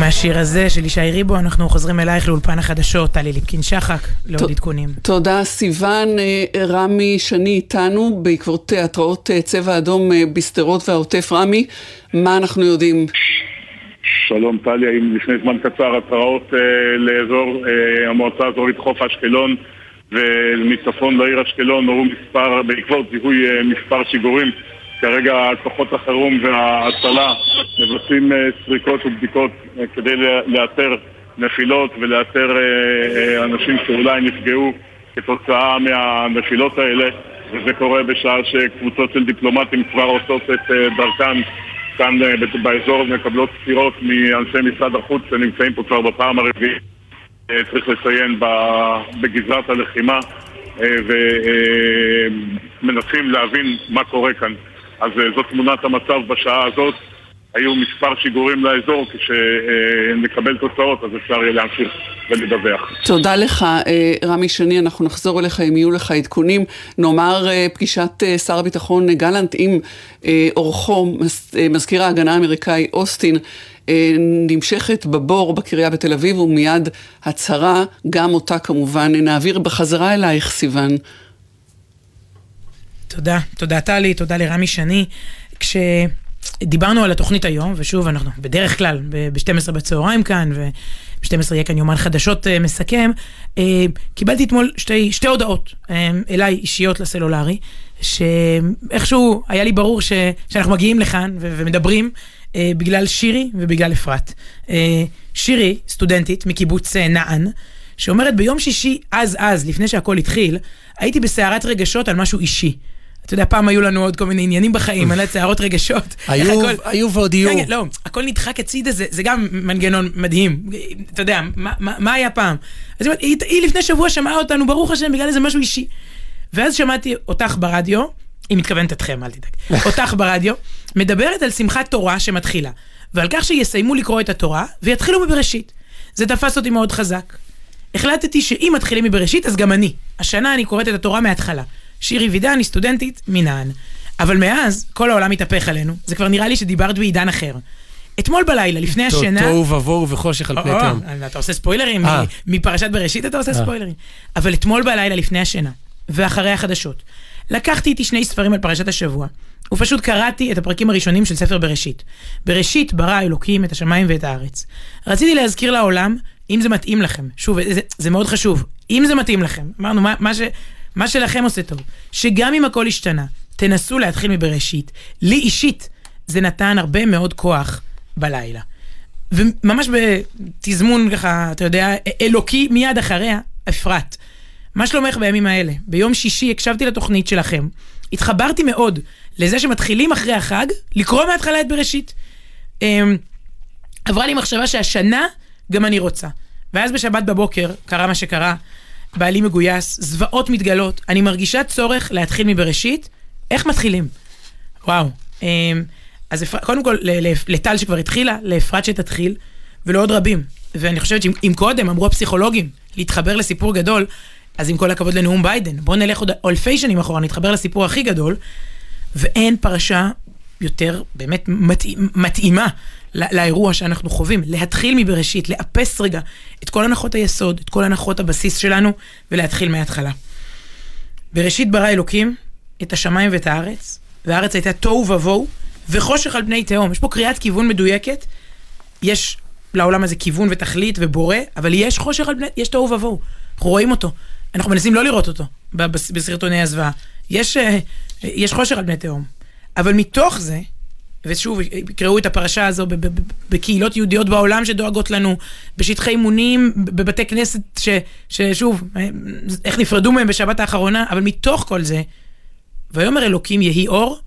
ומהשיר הזה של ישי ריבו אנחנו חוזרים אלייך לאולפן החדשות, טלי ליפקין שחק, לעוד עדכונים. תודה סיוון, אה, רמי שני איתנו בעקבות התראות אה, צבע אדום אה, בשדרות והעוטף. רמי, מה אנחנו יודעים? שלום טלי, האם לפני זמן קצר התראות אה, לאזור אה, המועצה האזורית חוף אשקלון ומצפון לעיר אשקלון נורו מספר, בעקבות זיהוי אה, מספר שיגורים כרגע כוחות החירום וההצלה מבצעים אה, סריקות ובדיקות אה, כדי לאתר נפילות ולאתר אה, אנשים שאולי נפגעו כתוצאה מהנפילות האלה וזה קורה בשעה שקבוצות של דיפלומטים כבר עושות את דרכן כאן באזור ומקבלות ספירות מאנשי משרד החוץ שנמצאים פה כבר בפעם הרביעית. צריך לציין בגזרת הלחימה ומנסים להבין מה קורה כאן אז אה, זאת תמונת המצב בשעה הזאת. היו מספר שיגורים לאזור, כשנקבל תוצאות אז אפשר יהיה להמשיך ולדווח. תודה לך, אה, רמי שני, אנחנו נחזור אליך אם יהיו לך עדכונים. נאמר אה, פגישת שר הביטחון גלנט עם אורחו, מזכיר ההגנה האמריקאי אוסטין, נמשכת בבור בקריה בתל אביב, ומיד הצהרה, גם אותה כמובן נעביר בחזרה אלייך, סיוון. תודה, תודה טלי, תודה לרמי שני. כשדיברנו על התוכנית היום, ושוב, אנחנו בדרך כלל ב-12 בצהריים כאן, וב-12 יהיה כאן יומן חדשות uh, מסכם, uh, קיבלתי אתמול שתי, שתי הודעות um, אליי אישיות לסלולרי, שאיכשהו היה לי ברור ש, שאנחנו מגיעים לכאן ו- ומדברים uh, בגלל שירי ובגלל אפרת. Uh, שירי, סטודנטית מקיבוץ uh, נען, שאומרת ביום שישי, אז אז, לפני שהכל התחיל, הייתי בסערת רגשות על משהו אישי. אתה יודע, פעם היו לנו עוד כל מיני עניינים בחיים, מלא סערות רגשות. <laughs> היו ועוד יהיו. כן, לא, הכל נדחק הצידה, זה גם מנגנון מדהים. אתה יודע, מה היה פעם? אז היא לפני שבוע שמעה אותנו, ברוך השם, בגלל איזה משהו אישי. ואז שמעתי אותך ברדיו, היא מתכוונת אתכם, אל תדאג. <laughs> אותך ברדיו, מדברת על שמחת תורה שמתחילה, ועל כך שיסיימו לקרוא את התורה, ויתחילו מבראשית. זה תפס אותי מאוד חזק. החלטתי שאם מתחילים מבראשית, אז גם אני. השנה אני קוראת את התורה מההתחלה. שירי וידן היא סטודנטית מנען. אבל מאז, כל העולם מתהפך עלינו. זה כבר נראה לי שדיברת בעידן אחר. אתמול בלילה, לפני השינה... תוהו ובוהו וחושך על פני תהום. אתה עושה ספוילרים? אה. מפרשת בראשית אתה עושה אה. ספוילרים. אבל אתמול בלילה, לפני השינה, ואחרי החדשות, לקחתי איתי שני ספרים על פרשת השבוע, ופשוט קראתי את הפרקים הראשונים של ספר בראשית. בראשית ברא אלוקים את השמיים ואת הארץ. רציתי להזכיר לעולם, אם זה מתאים לכם, שוב, זה, זה מאוד חשוב, אם זה מתאים לכם, אמרנו, מה, מה ש... מה שלכם עושה טוב, שגם אם הכל השתנה, תנסו להתחיל מבראשית. לי אישית זה נתן הרבה מאוד כוח בלילה. וממש בתזמון ככה, אתה יודע, אלוקי מיד אחריה, אפרת. מה שלומך בימים האלה? ביום שישי הקשבתי לתוכנית שלכם, התחברתי מאוד לזה שמתחילים אחרי החג לקרוא מההתחלה את בראשית. אמ, עברה לי מחשבה שהשנה גם אני רוצה. ואז בשבת בבוקר קרה מה שקרה, בעלי מגויס, זוועות מתגלות, אני מרגישה צורך להתחיל מבראשית, איך מתחילים? וואו. אמ, אז קודם כל, לטל שכבר התחילה, לאפרת שתתחיל, ולעוד רבים. ואני חושבת שאם קודם אמרו הפסיכולוגים להתחבר לסיפור גדול, אז עם כל הכבוד לנאום ביידן, בואו נלך עוד אלפי שנים אחורה, נתחבר לסיפור הכי גדול, ואין פרשה יותר באמת מתאימה לאירוע שאנחנו חווים, להתחיל מבראשית, לאפס רגע את כל הנחות היסוד, את כל הנחות הבסיס שלנו, ולהתחיל מההתחלה. בראשית ברא אלוקים את השמיים ואת הארץ, והארץ הייתה תוהו ובוהו, וחושך על פני תהום. יש פה קריאת כיוון מדויקת, יש לעולם הזה כיוון ותכלית ובורא, אבל יש חושך על פני, יש תוהו ובוהו. אנחנו רואים אותו. אנחנו מנסים לא לראות אותו בסרטוני הזוועה. יש, אה, יש חושך על פני תהום. אבל מתוך זה, ושוב, יקראו את הפרשה הזו בקהילות יהודיות בעולם שדואגות לנו, בשטחי אימונים, בבתי כנסת ש, ששוב, איך נפרדו מהם בשבת האחרונה, אבל מתוך כל זה, ויאמר אלוקים יהי אור,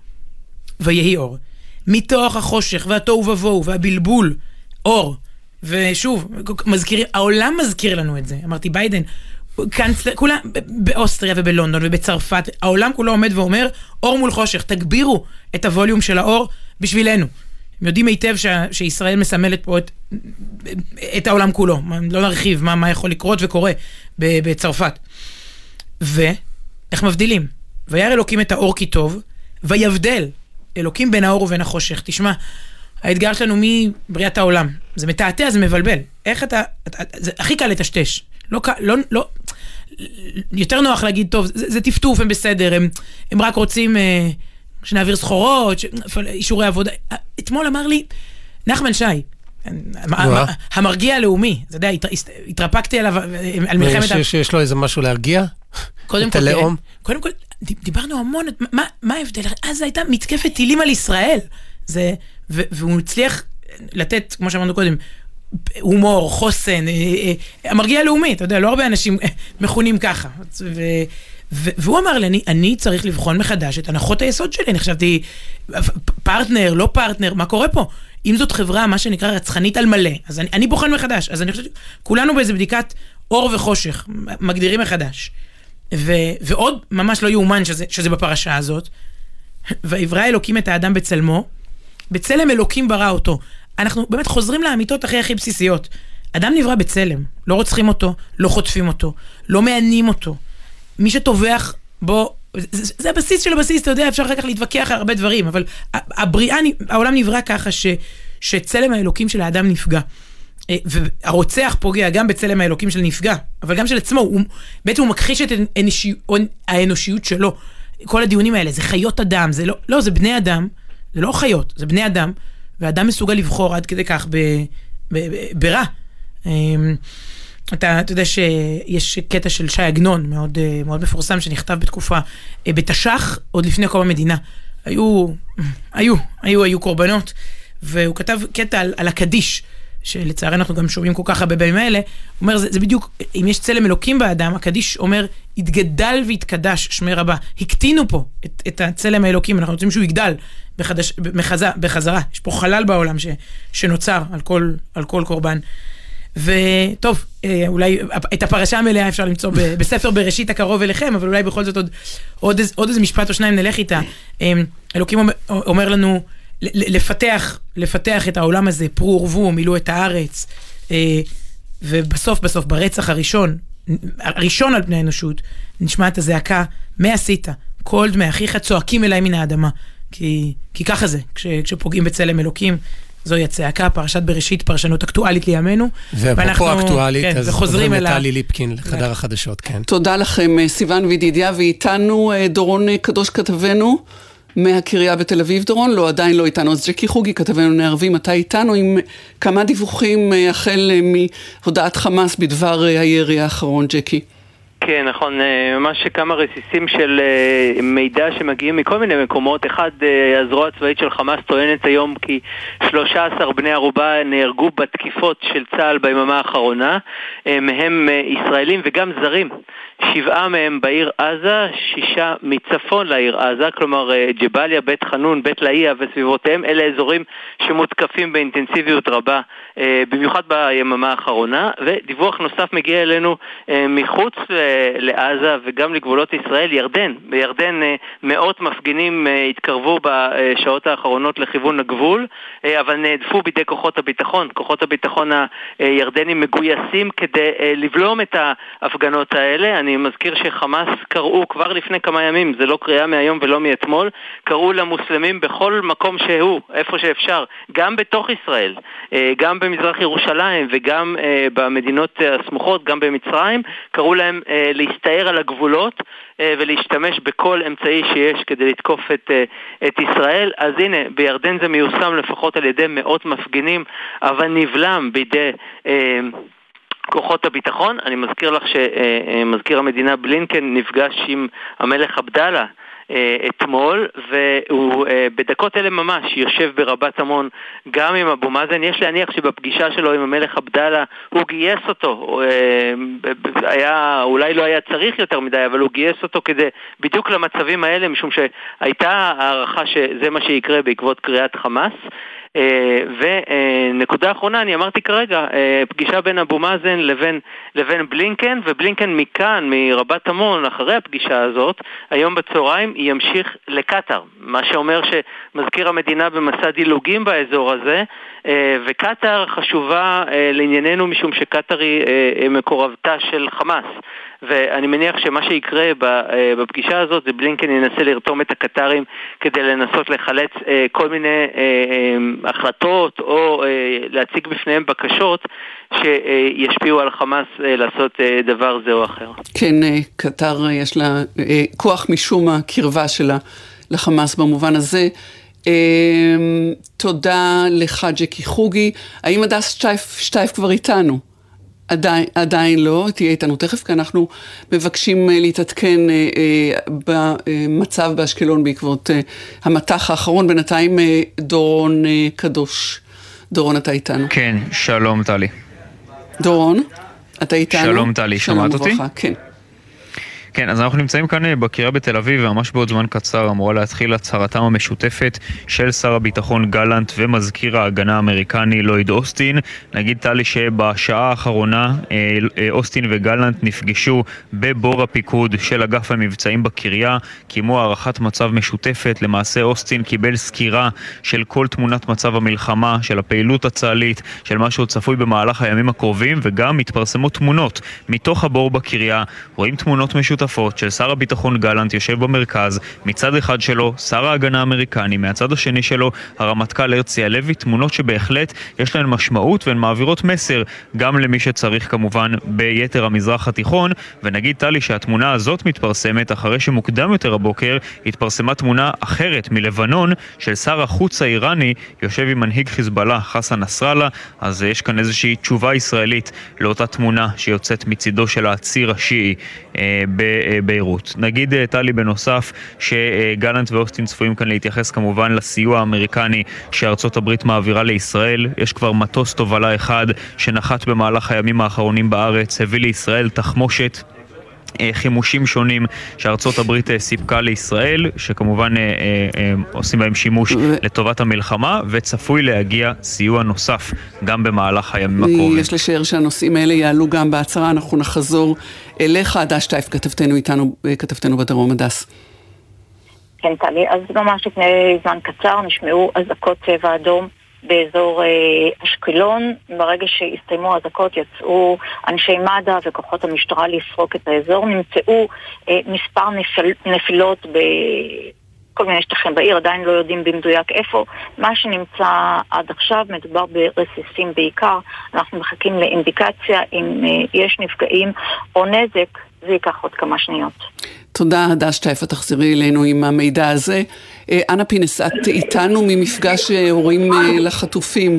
ויהי אור. מתוך החושך והתוהו ובוהו והבלבול, אור. ושוב, מזכיר, העולם מזכיר לנו את זה. אמרתי, ביידן, קאנצלר, כולם, באוסטריה ובלונדון ובצרפת, העולם כולו עומד ואומר, אור מול חושך, תגבירו את הווליום של האור בשבילנו. הם יודעים היטב ש, שישראל מסמלת פה את, את העולם כולו. לא נרחיב מה, מה יכול לקרות וקורה בצרפת. ואיך מבדילים? וירא אלוקים את האור כי טוב, ויבדל אלוקים בין האור ובין החושך. תשמע, האתגר שלנו מבריאת העולם, זה מתעתע, זה מבלבל. איך אתה, אתה זה הכי קל לטשטש. לא, לא, לא, יותר נוח להגיד, טוב, זה, זה טפטוף, הם בסדר, הם, הם רק רוצים אה, שנעביר סחורות. אישורי עבודה. אתמול אמר לי, נחמן שי, המרגיע הלאומי, אתה יודע, התרפקתי עליו אה, על מלחמת... יש לו איזה משהו להרגיע? קודם כל, הלאום? קודם כל, דיברנו המון, מה ההבדל? אז הייתה מתקפת טילים על ישראל. זה, והוא הצליח לתת, כמו שאמרנו קודם, הומור, חוסן, אה, אה, המרגיע הלאומי, אתה יודע, לא הרבה אנשים מכונים ככה. והוא אמר לי, אני, אני צריך לבחון מחדש את הנחות היסוד שלי. אני חשבתי, פרטנר, לא פרטנר, מה קורה פה? אם זאת חברה, מה שנקרא רצחנית על מלא, אז אני, אני בוחן מחדש. אז אני חושב, כולנו באיזה בדיקת אור וחושך, מגדירים מחדש. ו, ועוד ממש לא יאומן שזה, שזה בפרשה הזאת. ויברא אלוקים את האדם בצלמו, בצלם אלוקים ברא אותו. אנחנו באמת חוזרים לאמיתות הכי הכי בסיסיות. אדם נברא בצלם, לא רוצחים אותו, לא חוטפים אותו, לא מענים אותו. מי שטובח בו, זה, זה הבסיס של הבסיס, אתה יודע, אפשר אחר כך להתווכח על הרבה דברים, אבל הבריאה, העולם נברא ככה ש, שצלם האלוקים של האדם נפגע. אה, והרוצח פוגע גם בצלם האלוקים של נפגע, אבל גם של עצמו, הוא, בעצם הוא מכחיש את האנושי, האנושיות שלו. כל הדיונים האלה, זה חיות אדם, זה לא, לא, זה בני אדם, זה לא חיות, זה בני אדם, ואדם מסוגל לבחור עד כדי כך ברע. אמ, אתה, אתה יודע שיש קטע של ש"י עגנון, מאוד, אה, מאוד מפורסם, שנכתב בתקופה, אה, בתש"ח, עוד לפני קום המדינה. היו, היו, היו, היו קורבנות, והוא כתב קטע על, על הקדיש. שלצערנו אנחנו גם שומעים כל כך הרבה בימים האלה, אומר, זה, זה בדיוק, אם יש צלם אלוקים באדם, הקדיש אומר, יתגדל ויתקדש שמי רבה. הקטינו פה את, את הצלם האלוקים, אנחנו רוצים שהוא יגדל בחדש, בחזה, בחזרה. יש פה חלל בעולם ש, שנוצר על כל, על כל קורבן. וטוב, אה, אולי את הפרשה המלאה אפשר למצוא <laughs> בספר בראשית הקרוב אליכם, אבל אולי בכל זאת עוד, עוד, עוד איזה משפט או שניים נלך איתה. אה, אלוקים אומר, אומר לנו, לפתח, לפתח את העולם הזה, פרו ורבו, מילאו את הארץ, אה, ובסוף בסוף ברצח הראשון, הראשון על פני האנושות, נשמעת הזעקה, מה עשית? כל דמי אחיך צועקים אליי מן האדמה. כי, כי ככה זה, כש, כשפוגעים בצלם אלוקים, זוהי הצעקה, פרשת בראשית, פרשנות אקטואלית לימינו. ואפרופו אקטואלית, כן, אז חוזרים לטלי ליפקין, לחדר החדשות, כן. תודה לכם, אה, סיון וידידיה, ואיתנו אה, דורון קדוש כתבנו. מהקריה בתל אביב, דורון, לא, עדיין לא איתנו. אז ג'קי חוגי, כתבנו נערבים, אתה איתנו עם כמה דיווחים אה, החל אה, מהודעת חמאס בדבר אה, הירי האחרון, ג'קי. כן, נכון, ממש כמה רסיסים של מידע שמגיעים מכל מיני מקומות. אחד, הזרוע הצבאית של חמאס טוענת היום כי 13 בני ערובה נהרגו בתקיפות של צה"ל ביממה האחרונה, מהם ישראלים וגם זרים. שבעה מהם בעיר עזה, שישה מצפון לעיר עזה, כלומר אה, ג'באליה, בית חנון, בית לאיה וסביבותיהם, אלה אזורים שמותקפים באינטנסיביות רבה, אה, במיוחד ביממה האחרונה, ודיווח נוסף מגיע אלינו אה, מחוץ לעזה וגם לגבולות ישראל, ירדן. בירדן מאות מפגינים התקרבו בשעות האחרונות לכיוון הגבול, אבל נהדפו בידי כוחות הביטחון. כוחות הביטחון הירדנים מגויסים כדי לבלום את ההפגנות האלה. אני מזכיר שחמאס קראו כבר לפני כמה ימים, זה לא קריאה מהיום ולא מאתמול, קראו למוסלמים בכל מקום שהוא, איפה שאפשר, גם בתוך ישראל, אה, גם במזרח ירושלים וגם אה, במדינות הסמוכות, גם במצרים, קראו להם אה, להסתער על הגבולות ולהשתמש בכל אמצעי שיש כדי לתקוף את, את ישראל. אז הנה, בירדן זה מיושם לפחות על ידי מאות מפגינים, אבל נבלם בידי... כוחות הביטחון. אני מזכיר לך שמזכיר המדינה בלינקן נפגש עם המלך עבדאללה אה, אתמול, והוא אה, בדקות אלה ממש יושב ברבת עמון גם עם אבו מאזן. יש להניח שבפגישה שלו עם המלך עבדאללה הוא גייס אותו, אה, היה, אולי לא היה צריך יותר מדי, אבל הוא גייס אותו כדי, בדיוק למצבים האלה, משום שהייתה הערכה שזה מה שיקרה בעקבות קריאת חמאס. ונקודה אחרונה, אני אמרתי כרגע, פגישה בין אבו מאזן לבין, לבין בלינקן, ובלינקן מכאן, מרבת עמון, אחרי הפגישה הזאת, היום בצהריים ימשיך לקטאר, מה שאומר שמזכיר המדינה במסע דילוגים באזור הזה, וקטאר חשובה לענייננו משום שקטאר היא מקורבתה של חמאס. ואני מניח שמה שיקרה אה, בפגישה הזאת זה בלינקן ינסה לרתום את הקטרים כדי לנסות לחלץ אה, כל מיני אה, החלטות או להציג בפניהם בקשות שישפיעו על חמאס לעשות דבר זה או אחר. כן, קטר יש לה כוח משום הקרבה שלה לחמאס במובן הזה. תודה לך ג'קי חוגי. האם הדס שטייף, שטייף כבר איתנו? עדיין, עדיין לא, תהיה איתנו תכף, כי אנחנו מבקשים אה, להתעדכן אה, אה, במצב באשקלון בעקבות המטח האחרון. בינתיים דורון קדוש. דורון, אתה איתנו. כן, שלום טלי. דורון, אתה איתנו? שלום טלי, שמעת אותי? כן. כן, אז אנחנו נמצאים כאן אה, בקריאה בתל אביב, וממש בעוד זמן קצר אמורה להתחיל הצהרתם המשותפת של שר הביטחון גלנט ומזכיר ההגנה האמריקני לויד אוסטין. נגיד טלי שבשעה האחרונה אה, אה, אוסטין וגלנט נפגשו בבור הפיקוד של אגף המבצעים בקריה, קיימו הערכת מצב משותפת. למעשה אוסטין קיבל סקירה של כל תמונת מצב המלחמה, של הפעילות הצה"לית, של מה שעוד צפוי במהלך הימים הקרובים, וגם התפרסמו תמונות מתוך הבור בקריה. רואים תמונות משותפות. נוספות של שר הביטחון גלנט יושב במרכז, מצד אחד שלו שר ההגנה האמריקני, מהצד השני שלו הרמטכ"ל הרצי הלוי, תמונות שבהחלט יש להן משמעות והן מעבירות מסר גם למי שצריך כמובן ביתר המזרח התיכון, ונגיד טלי שהתמונה הזאת מתפרסמת אחרי שמוקדם יותר הבוקר התפרסמה תמונה אחרת מלבנון של שר החוץ האיראני יושב עם מנהיג חיזבאללה חסן נסראללה, אז יש כאן איזושהי תשובה ישראלית לאותה תמונה שיוצאת מצידו של הציר השיעי. אה, בביירות. נגיד, אה, טלי, בנוסף, שגלנט ואוסטין צפויים כאן להתייחס כמובן לסיוע האמריקני שארצות הברית מעבירה לישראל. יש כבר מטוס תובלה אחד שנחת במהלך הימים האחרונים בארץ, הביא לישראל תחמושת חימושים שונים שארצות הברית אה, סיפקה לישראל, שכמובן עושים בהם שימוש לטובת המלחמה, וצפוי להגיע סיוע נוסף גם במהלך הימים הקרובים. יש לשער שהנושאים האלה יעלו גם בהצהרה, אנחנו נחזור אליך, הדס שטייף, כתבתנו איתנו, כתבתנו בדרום, הדס. כן, טלי, אז ממש לפני זמן קצר נשמעו אזעקות צבע אדום באזור אה, אשקלון. ברגע שהסתיימו האזעקות יצאו אנשי מד"א וכוחות המשטרה לסרוק את האזור. נמצאו אה, מספר נפל, נפילות ב... כל מיני שטחים בעיר, עדיין לא יודעים במדויק איפה. מה שנמצא עד עכשיו מדובר ברסיסים בעיקר. אנחנו מחכים לאינדיקציה אם uh, יש נפגעים או נזק, זה ייקח עוד כמה שניות. תודה, הדס שטייפה, תחזרי אלינו עם המידע הזה. אה, אנה פינס, את איתנו ממפגש אה, הורים לחטופים,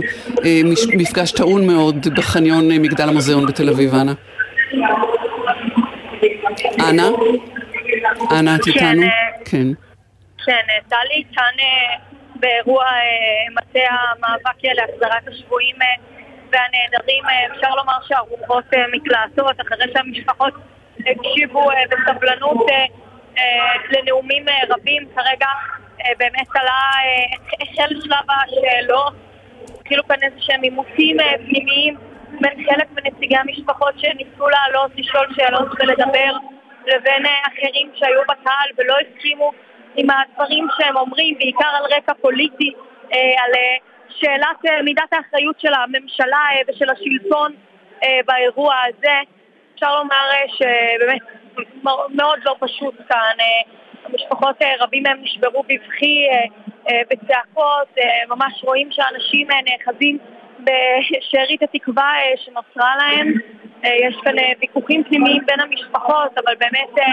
מפגש טעון מאוד בחניון מגדל המוזיאון בתל אביב, אנה. אנה? אנה, את איתנו? כן. כן, טלי כאן אה, באירוע אה, מטה המאבק להחזרת השבויים אה, והנעדרים, אפשר לומר שהרוחות מתלהטות אחרי שהמשפחות הקשיבו בסבלנות לנאומים רבים. כרגע באמת עלה, <laughs> החל שלב השאלות, התחילו כאן איזה שהם עימותים פנימיים בין חלק מנציגי המשפחות שניסו לעלות, לשאול שאלות ולדבר לבין אחרים שהיו בקהל ולא הסכימו עם הדברים שהם אומרים, בעיקר על רקע פוליטי, אה, על אה, שאלת אה, מידת האחריות של הממשלה ושל השלטון באירוע הזה. אפשר לומר שבאמת מאוד לא פשוט כאן. המשפחות, רבים מהם נשברו בבכי, בצעקות, ממש רואים שאנשים נאחזים בשארית התקווה שנוצרה להם. יש כאן ויכוחים פנימיים בין המשפחות, אבל באמת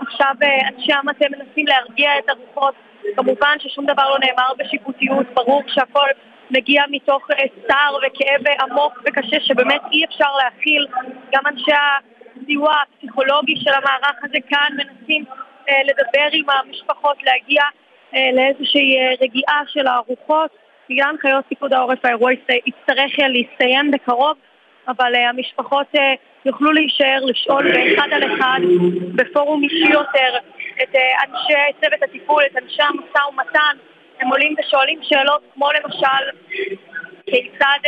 עכשיו אה, אנשי המטה מנסים להרגיע את הרוחות. כמובן ששום דבר לא נאמר בשיפוטיות, ברור שהכל מגיע מתוך אה, צער וכאב עמוק וקשה שבאמת אי אפשר להכיל. גם אנשי הסיוע הפסיכולוגי של המערך הזה כאן מנסים אה, לדבר עם המשפחות, להגיע לאיזושהי רגיעה של הרוחות. בגלל הנחיות פיקוד העורף האירוע יצטרך להסתיים בקרוב, אבל המשפחות יוכלו להישאר, לשאול באחד על אחד, בפורום אישי יותר, את אה, אנשי צוות הטיפול, את אנשי המשא ומתן, הם עולים ושואלים שאלות כמו למשל כיצד,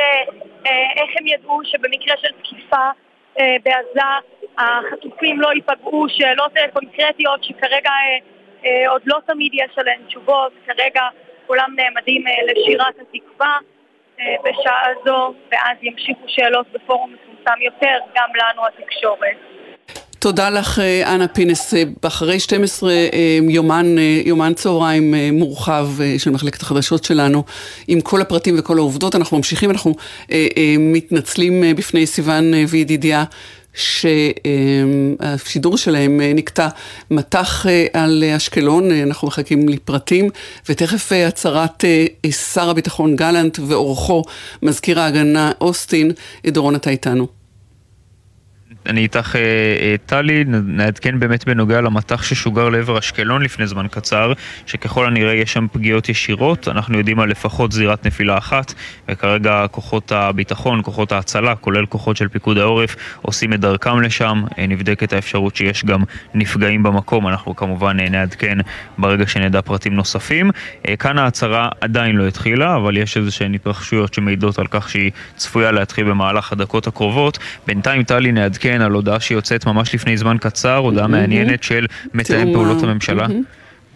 איך הם ידעו שבמקרה של תקיפה בעזה החטופים לא ייפגעו, שאלות קונקרטיות שכרגע עוד לא תמיד יש עליהן תשובות, כרגע כולם נעמדים לשירת התקווה בשעה זו, ואז ימשיכו שאלות בפורום מצומצם יותר, גם לנו התקשורת. תודה לך, אה, אנה פינס. אה, אחרי 12 אה, יומן, יומן צהריים מורחב של מחלקת החדשות שלנו, עם כל הפרטים וכל העובדות, אנחנו ממשיכים, אנחנו מתנצלים בפני סיון וידידיה. שהשידור שלהם נקטע מטח על אשקלון, אנחנו מחכים לפרטים, ותכף הצהרת שר הביטחון גלנט ואורחו, מזכיר ההגנה אוסטין, דורון אתה איתנו. אני איתך, אה, אה, טלי, נעדכן באמת בנוגע למטח ששוגר לעבר אשקלון לפני זמן קצר, שככל הנראה יש שם פגיעות ישירות, אנחנו יודעים על לפחות זירת נפילה אחת, וכרגע כוחות הביטחון, כוחות ההצלה, כולל כוחות של פיקוד העורף, עושים את דרכם לשם, אה, נבדקת האפשרות שיש גם נפגעים במקום, אנחנו כמובן נעדכן ברגע שנדע פרטים נוספים. כאן ההצהרה עדיין לא התחילה, אבל יש איזה שהן התרחשויות שמעידות על כך שהיא צפויה להתחיל במהלך הדקות הקרובות. בינתיים טלי נעדכן כן על הודעה שיוצאת ממש לפני זמן קצר, הודעה מעניינת של מתאם פעולות הממשלה.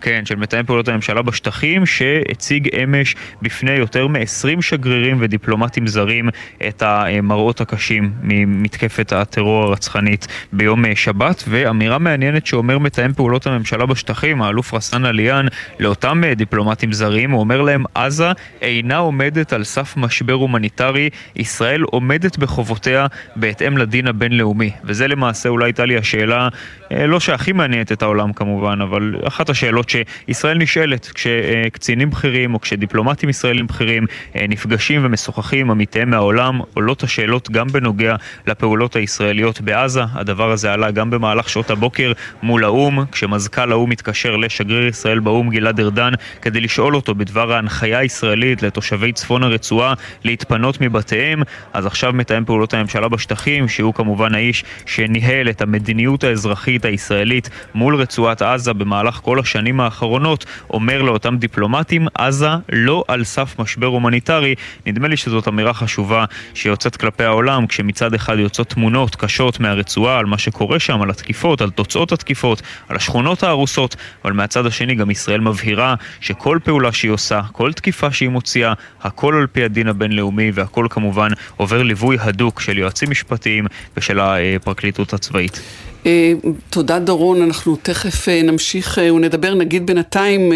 כן, של מתאם פעולות הממשלה בשטחים, שהציג אמש בפני יותר מ-20 שגרירים ודיפלומטים זרים את המראות הקשים ממתקפת הטרור הרצחנית ביום שבת, ואמירה מעניינת שאומר מתאם פעולות הממשלה בשטחים, האלוף רסאן עליאן, לאותם דיפלומטים זרים, הוא אומר להם, עזה אינה עומדת על סף משבר הומניטרי, ישראל עומדת בחובותיה בהתאם לדין הבינלאומי. וזה למעשה אולי הייתה לי השאלה, אה, לא שהכי מעניינת את העולם כמובן, אבל אחת השאלות שישראל נשאלת כשקצינים בכירים או כשדיפלומטים ישראלים בכירים אה, נפגשים ומשוחחים עם עמיתיהם מהעולם, עולות השאלות גם בנוגע לפעולות הישראליות בעזה. הדבר הזה עלה גם במהלך שעות הבוקר מול האו"ם, כשמזכ"ל האו"ם התקשר לשגריר ישראל באו"ם גלעד ארדן כדי לשאול אותו בדבר ההנחיה הישראלית לתושבי צפון הרצועה להתפנות מבתיהם. אז עכשיו מתאם פעולות הממשלה בשטחים, שהוא כמובן האיש שניהל את המדיניות האזרחית הישראלית מול רצועת עזה במהלך כל השנים האחרונות אומר לאותם דיפלומטים, עזה לא על סף משבר הומניטרי. נדמה לי שזאת אמירה חשובה שיוצאת כלפי העולם, כשמצד אחד יוצאות תמונות קשות מהרצועה על מה שקורה שם, על התקיפות, על תוצאות התקיפות, על השכונות ההרוסות, אבל מהצד השני גם ישראל מבהירה שכל פעולה שהיא עושה, כל תקיפה שהיא מוציאה, הכל על פי הדין הבינלאומי והכל כמובן עובר ליווי הדוק של יועצים משפטיים ושל הפרקליטות הצבאית. אה, תודה דורון, אנחנו תכף אה, נמשיך אה, ונדבר, נגיד בינתיים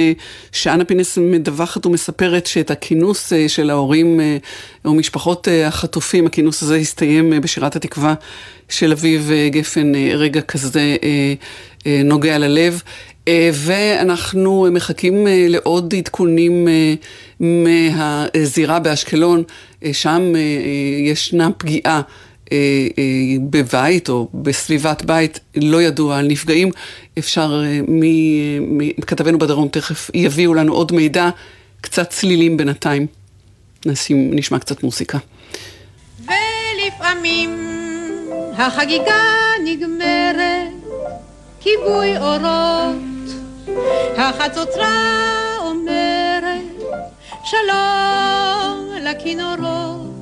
שאנה פינס מדווחת ומספרת שאת הכינוס של ההורים ומשפחות החטופים, הכינוס הזה הסתיים בשירת התקווה של אביב גפן, רגע כזה נוגע ללב. ואנחנו מחכים לעוד עדכונים מהזירה באשקלון, שם ישנה פגיעה בבית או בסביבת בית לא ידוע על נפגעים, אפשר, אה, מכתבנו בדרום תכף יביאו לנו עוד מידע, קצת צלילים בינתיים. נשים, נשמע קצת מוסיקה. ולפעמים החגיגה נגמרת, כיבוי אורות, החצוצרה אומרת שלום לכינורות.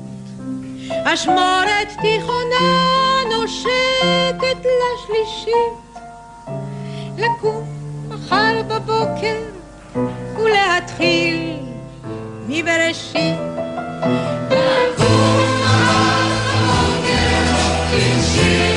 אשמורת תיכונה נושקת לשלישית, לקום מחר בבוקר ולהתחיל מבראשית. לקום מחר בבוקר עם שיר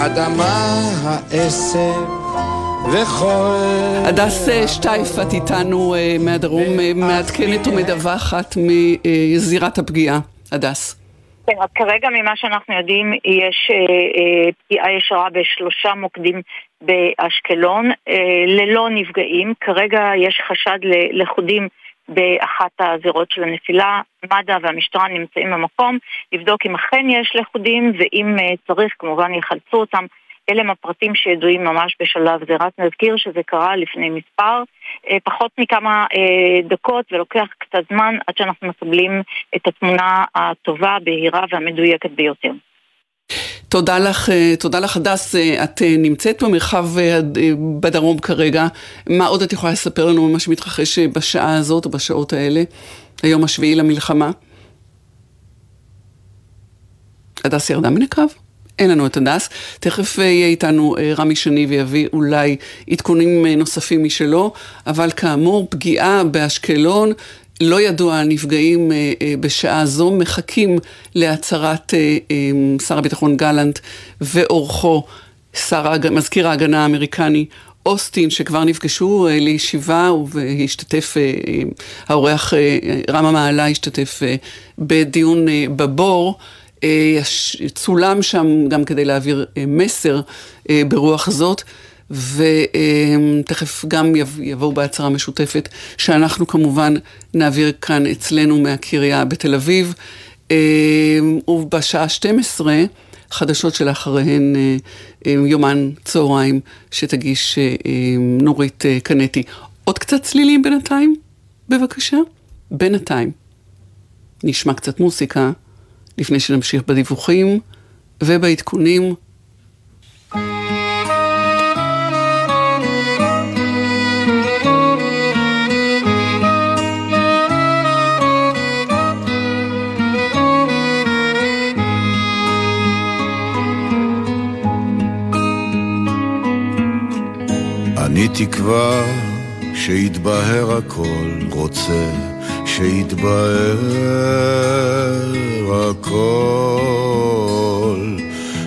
האדמה, העשב וכל... הדס שטייף, את איתנו אה, מהדרום, אה, מעדכנת ומדווחת מזירת הפגיעה. הדס. כן, אז כרגע ממה שאנחנו יודעים, יש אה, פגיעה ישרה בשלושה מוקדים באשקלון, ללא נפגעים. כרגע יש חשד לחודים באחת הזירות של הנפילה. מד"א והמשטרה נמצאים במקום לבדוק אם אכן יש לכודים ואם צריך כמובן יחלצו אותם. אלה הם הפרטים שידועים ממש בשלב זה. רק נזכיר שזה קרה לפני מספר, פחות מכמה דקות ולוקח קצת זמן עד שאנחנו מקבלים את התמונה הטובה, הבהירה והמדויקת ביותר. תודה לך, תודה לך הדס, את נמצאת במרחב בדרום כרגע, מה עוד את יכולה לספר לנו ממה שמתרחש בשעה הזאת או בשעות האלה, היום השביעי למלחמה? הדס ירדה מן הקו? אין לנו את הדס. תכף יהיה איתנו רמי שני ויביא אולי עדכונים נוספים משלו, אבל כאמור, פגיעה באשקלון, לא ידוע על נפגעים אה, אה, בשעה זו, מחכים להצהרת אה, שר הביטחון גלנט ואורחו, מזכיר ההגנה האמריקני אוסטין, שכבר נפגשו לישיבה והשתתף, האורח רם מעלה השתתף בדיון בבור. צולם שם גם כדי להעביר מסר ברוח זאת. ותכף גם יבואו בהצהרה משותפת, שאנחנו כמובן נעביר כאן אצלנו מהקריה בתל אביב, ובשעה 12, חדשות שלאחריהן יומן צהריים, שתגיש נורית קנטי. עוד קצת צלילים בינתיים, בבקשה? בינתיים. נשמע קצת מוסיקה, לפני שנמשיך בדיווחים ובעדכונים. אני תקווה שיתבהר הכל, רוצה שיתבהר הכל.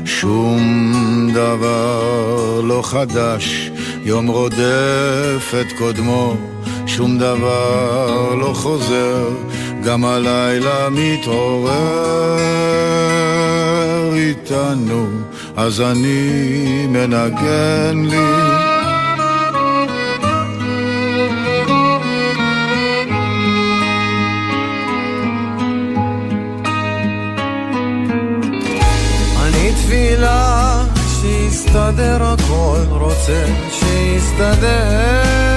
שום דבר לא חדש, יום רודף את קודמו, שום דבר לא חוזר, גם הלילה מתעורר איתנו, אז אני מנגן לי. שיסתדר הכל, רוצה שיסתדר הכל,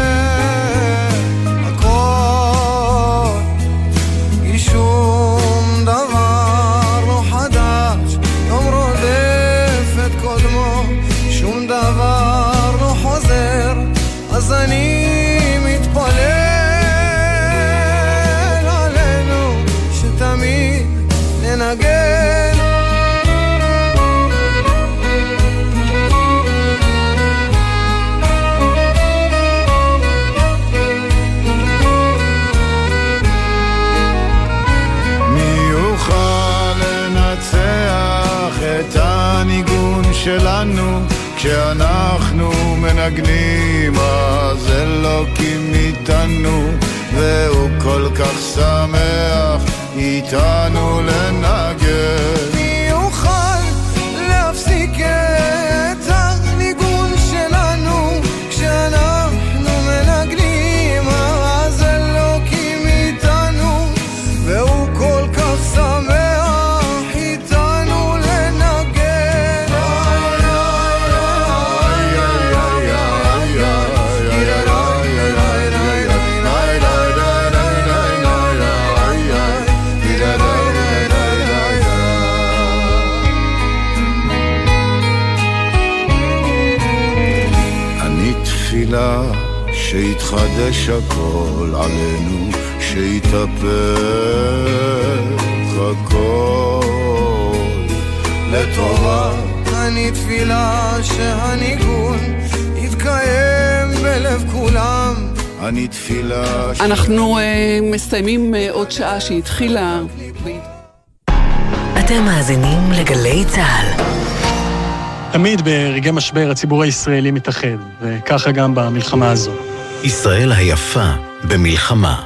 כשאנחנו מנגנים אז אלוקים איתנו והוא כל כך שמח איתנו לנגן שיתחדש הכל עלינו, שיתהפך הכל לטובה. אני תפילה שהניגון יתקיים בלב כולם. אני תפילה... ש... אנחנו uh, מסיימים uh, עוד שעה שהתחילה. אתם מאזינים לגלי צה"ל. תמיד ברגעי משבר הציבור הישראלי מתאחד, וככה גם במלחמה הזו. ישראל היפה במלחמה.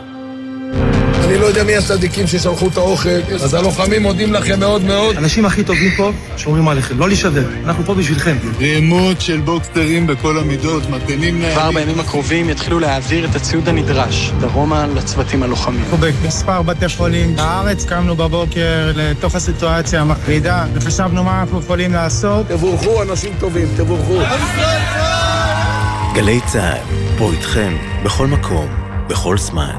אני לא יודע מי הצדיקים ששלחו את האוכל, אז הלוחמים מודים לכם מאוד מאוד. האנשים הכי טובים פה שומרים עליכם, לא להישבר, אנחנו פה בשבילכם. רימות של בוקסטרים בכל המידות, מתנים להם. כבר בימים הקרובים יתחילו להעביר את הציוד הנדרש, דרומה לצוותים הלוחמים. אנחנו במספר בתי חולים בארץ, קמנו בבוקר לתוך הסיטואציה המחרידה, וחשבנו מה אנחנו יכולים לעשות. תבורכו אנשים טובים, תבורכו. גלי צה"ל, פה איתכם, בכל מקום, בכל זמן.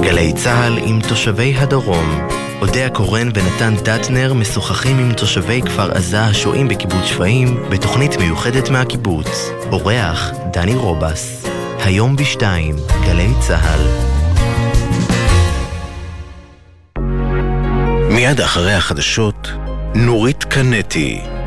גלי צה"ל עם תושבי הדרום. אודיה קורן ונתן דטנר משוחחים עם תושבי כפר עזה השוהים בקיבוץ שפיים בתוכנית מיוחדת מהקיבוץ. אורח דני רובס. היום בשתיים, גלי צה"ל. מיד אחרי החדשות, נורית קנטי.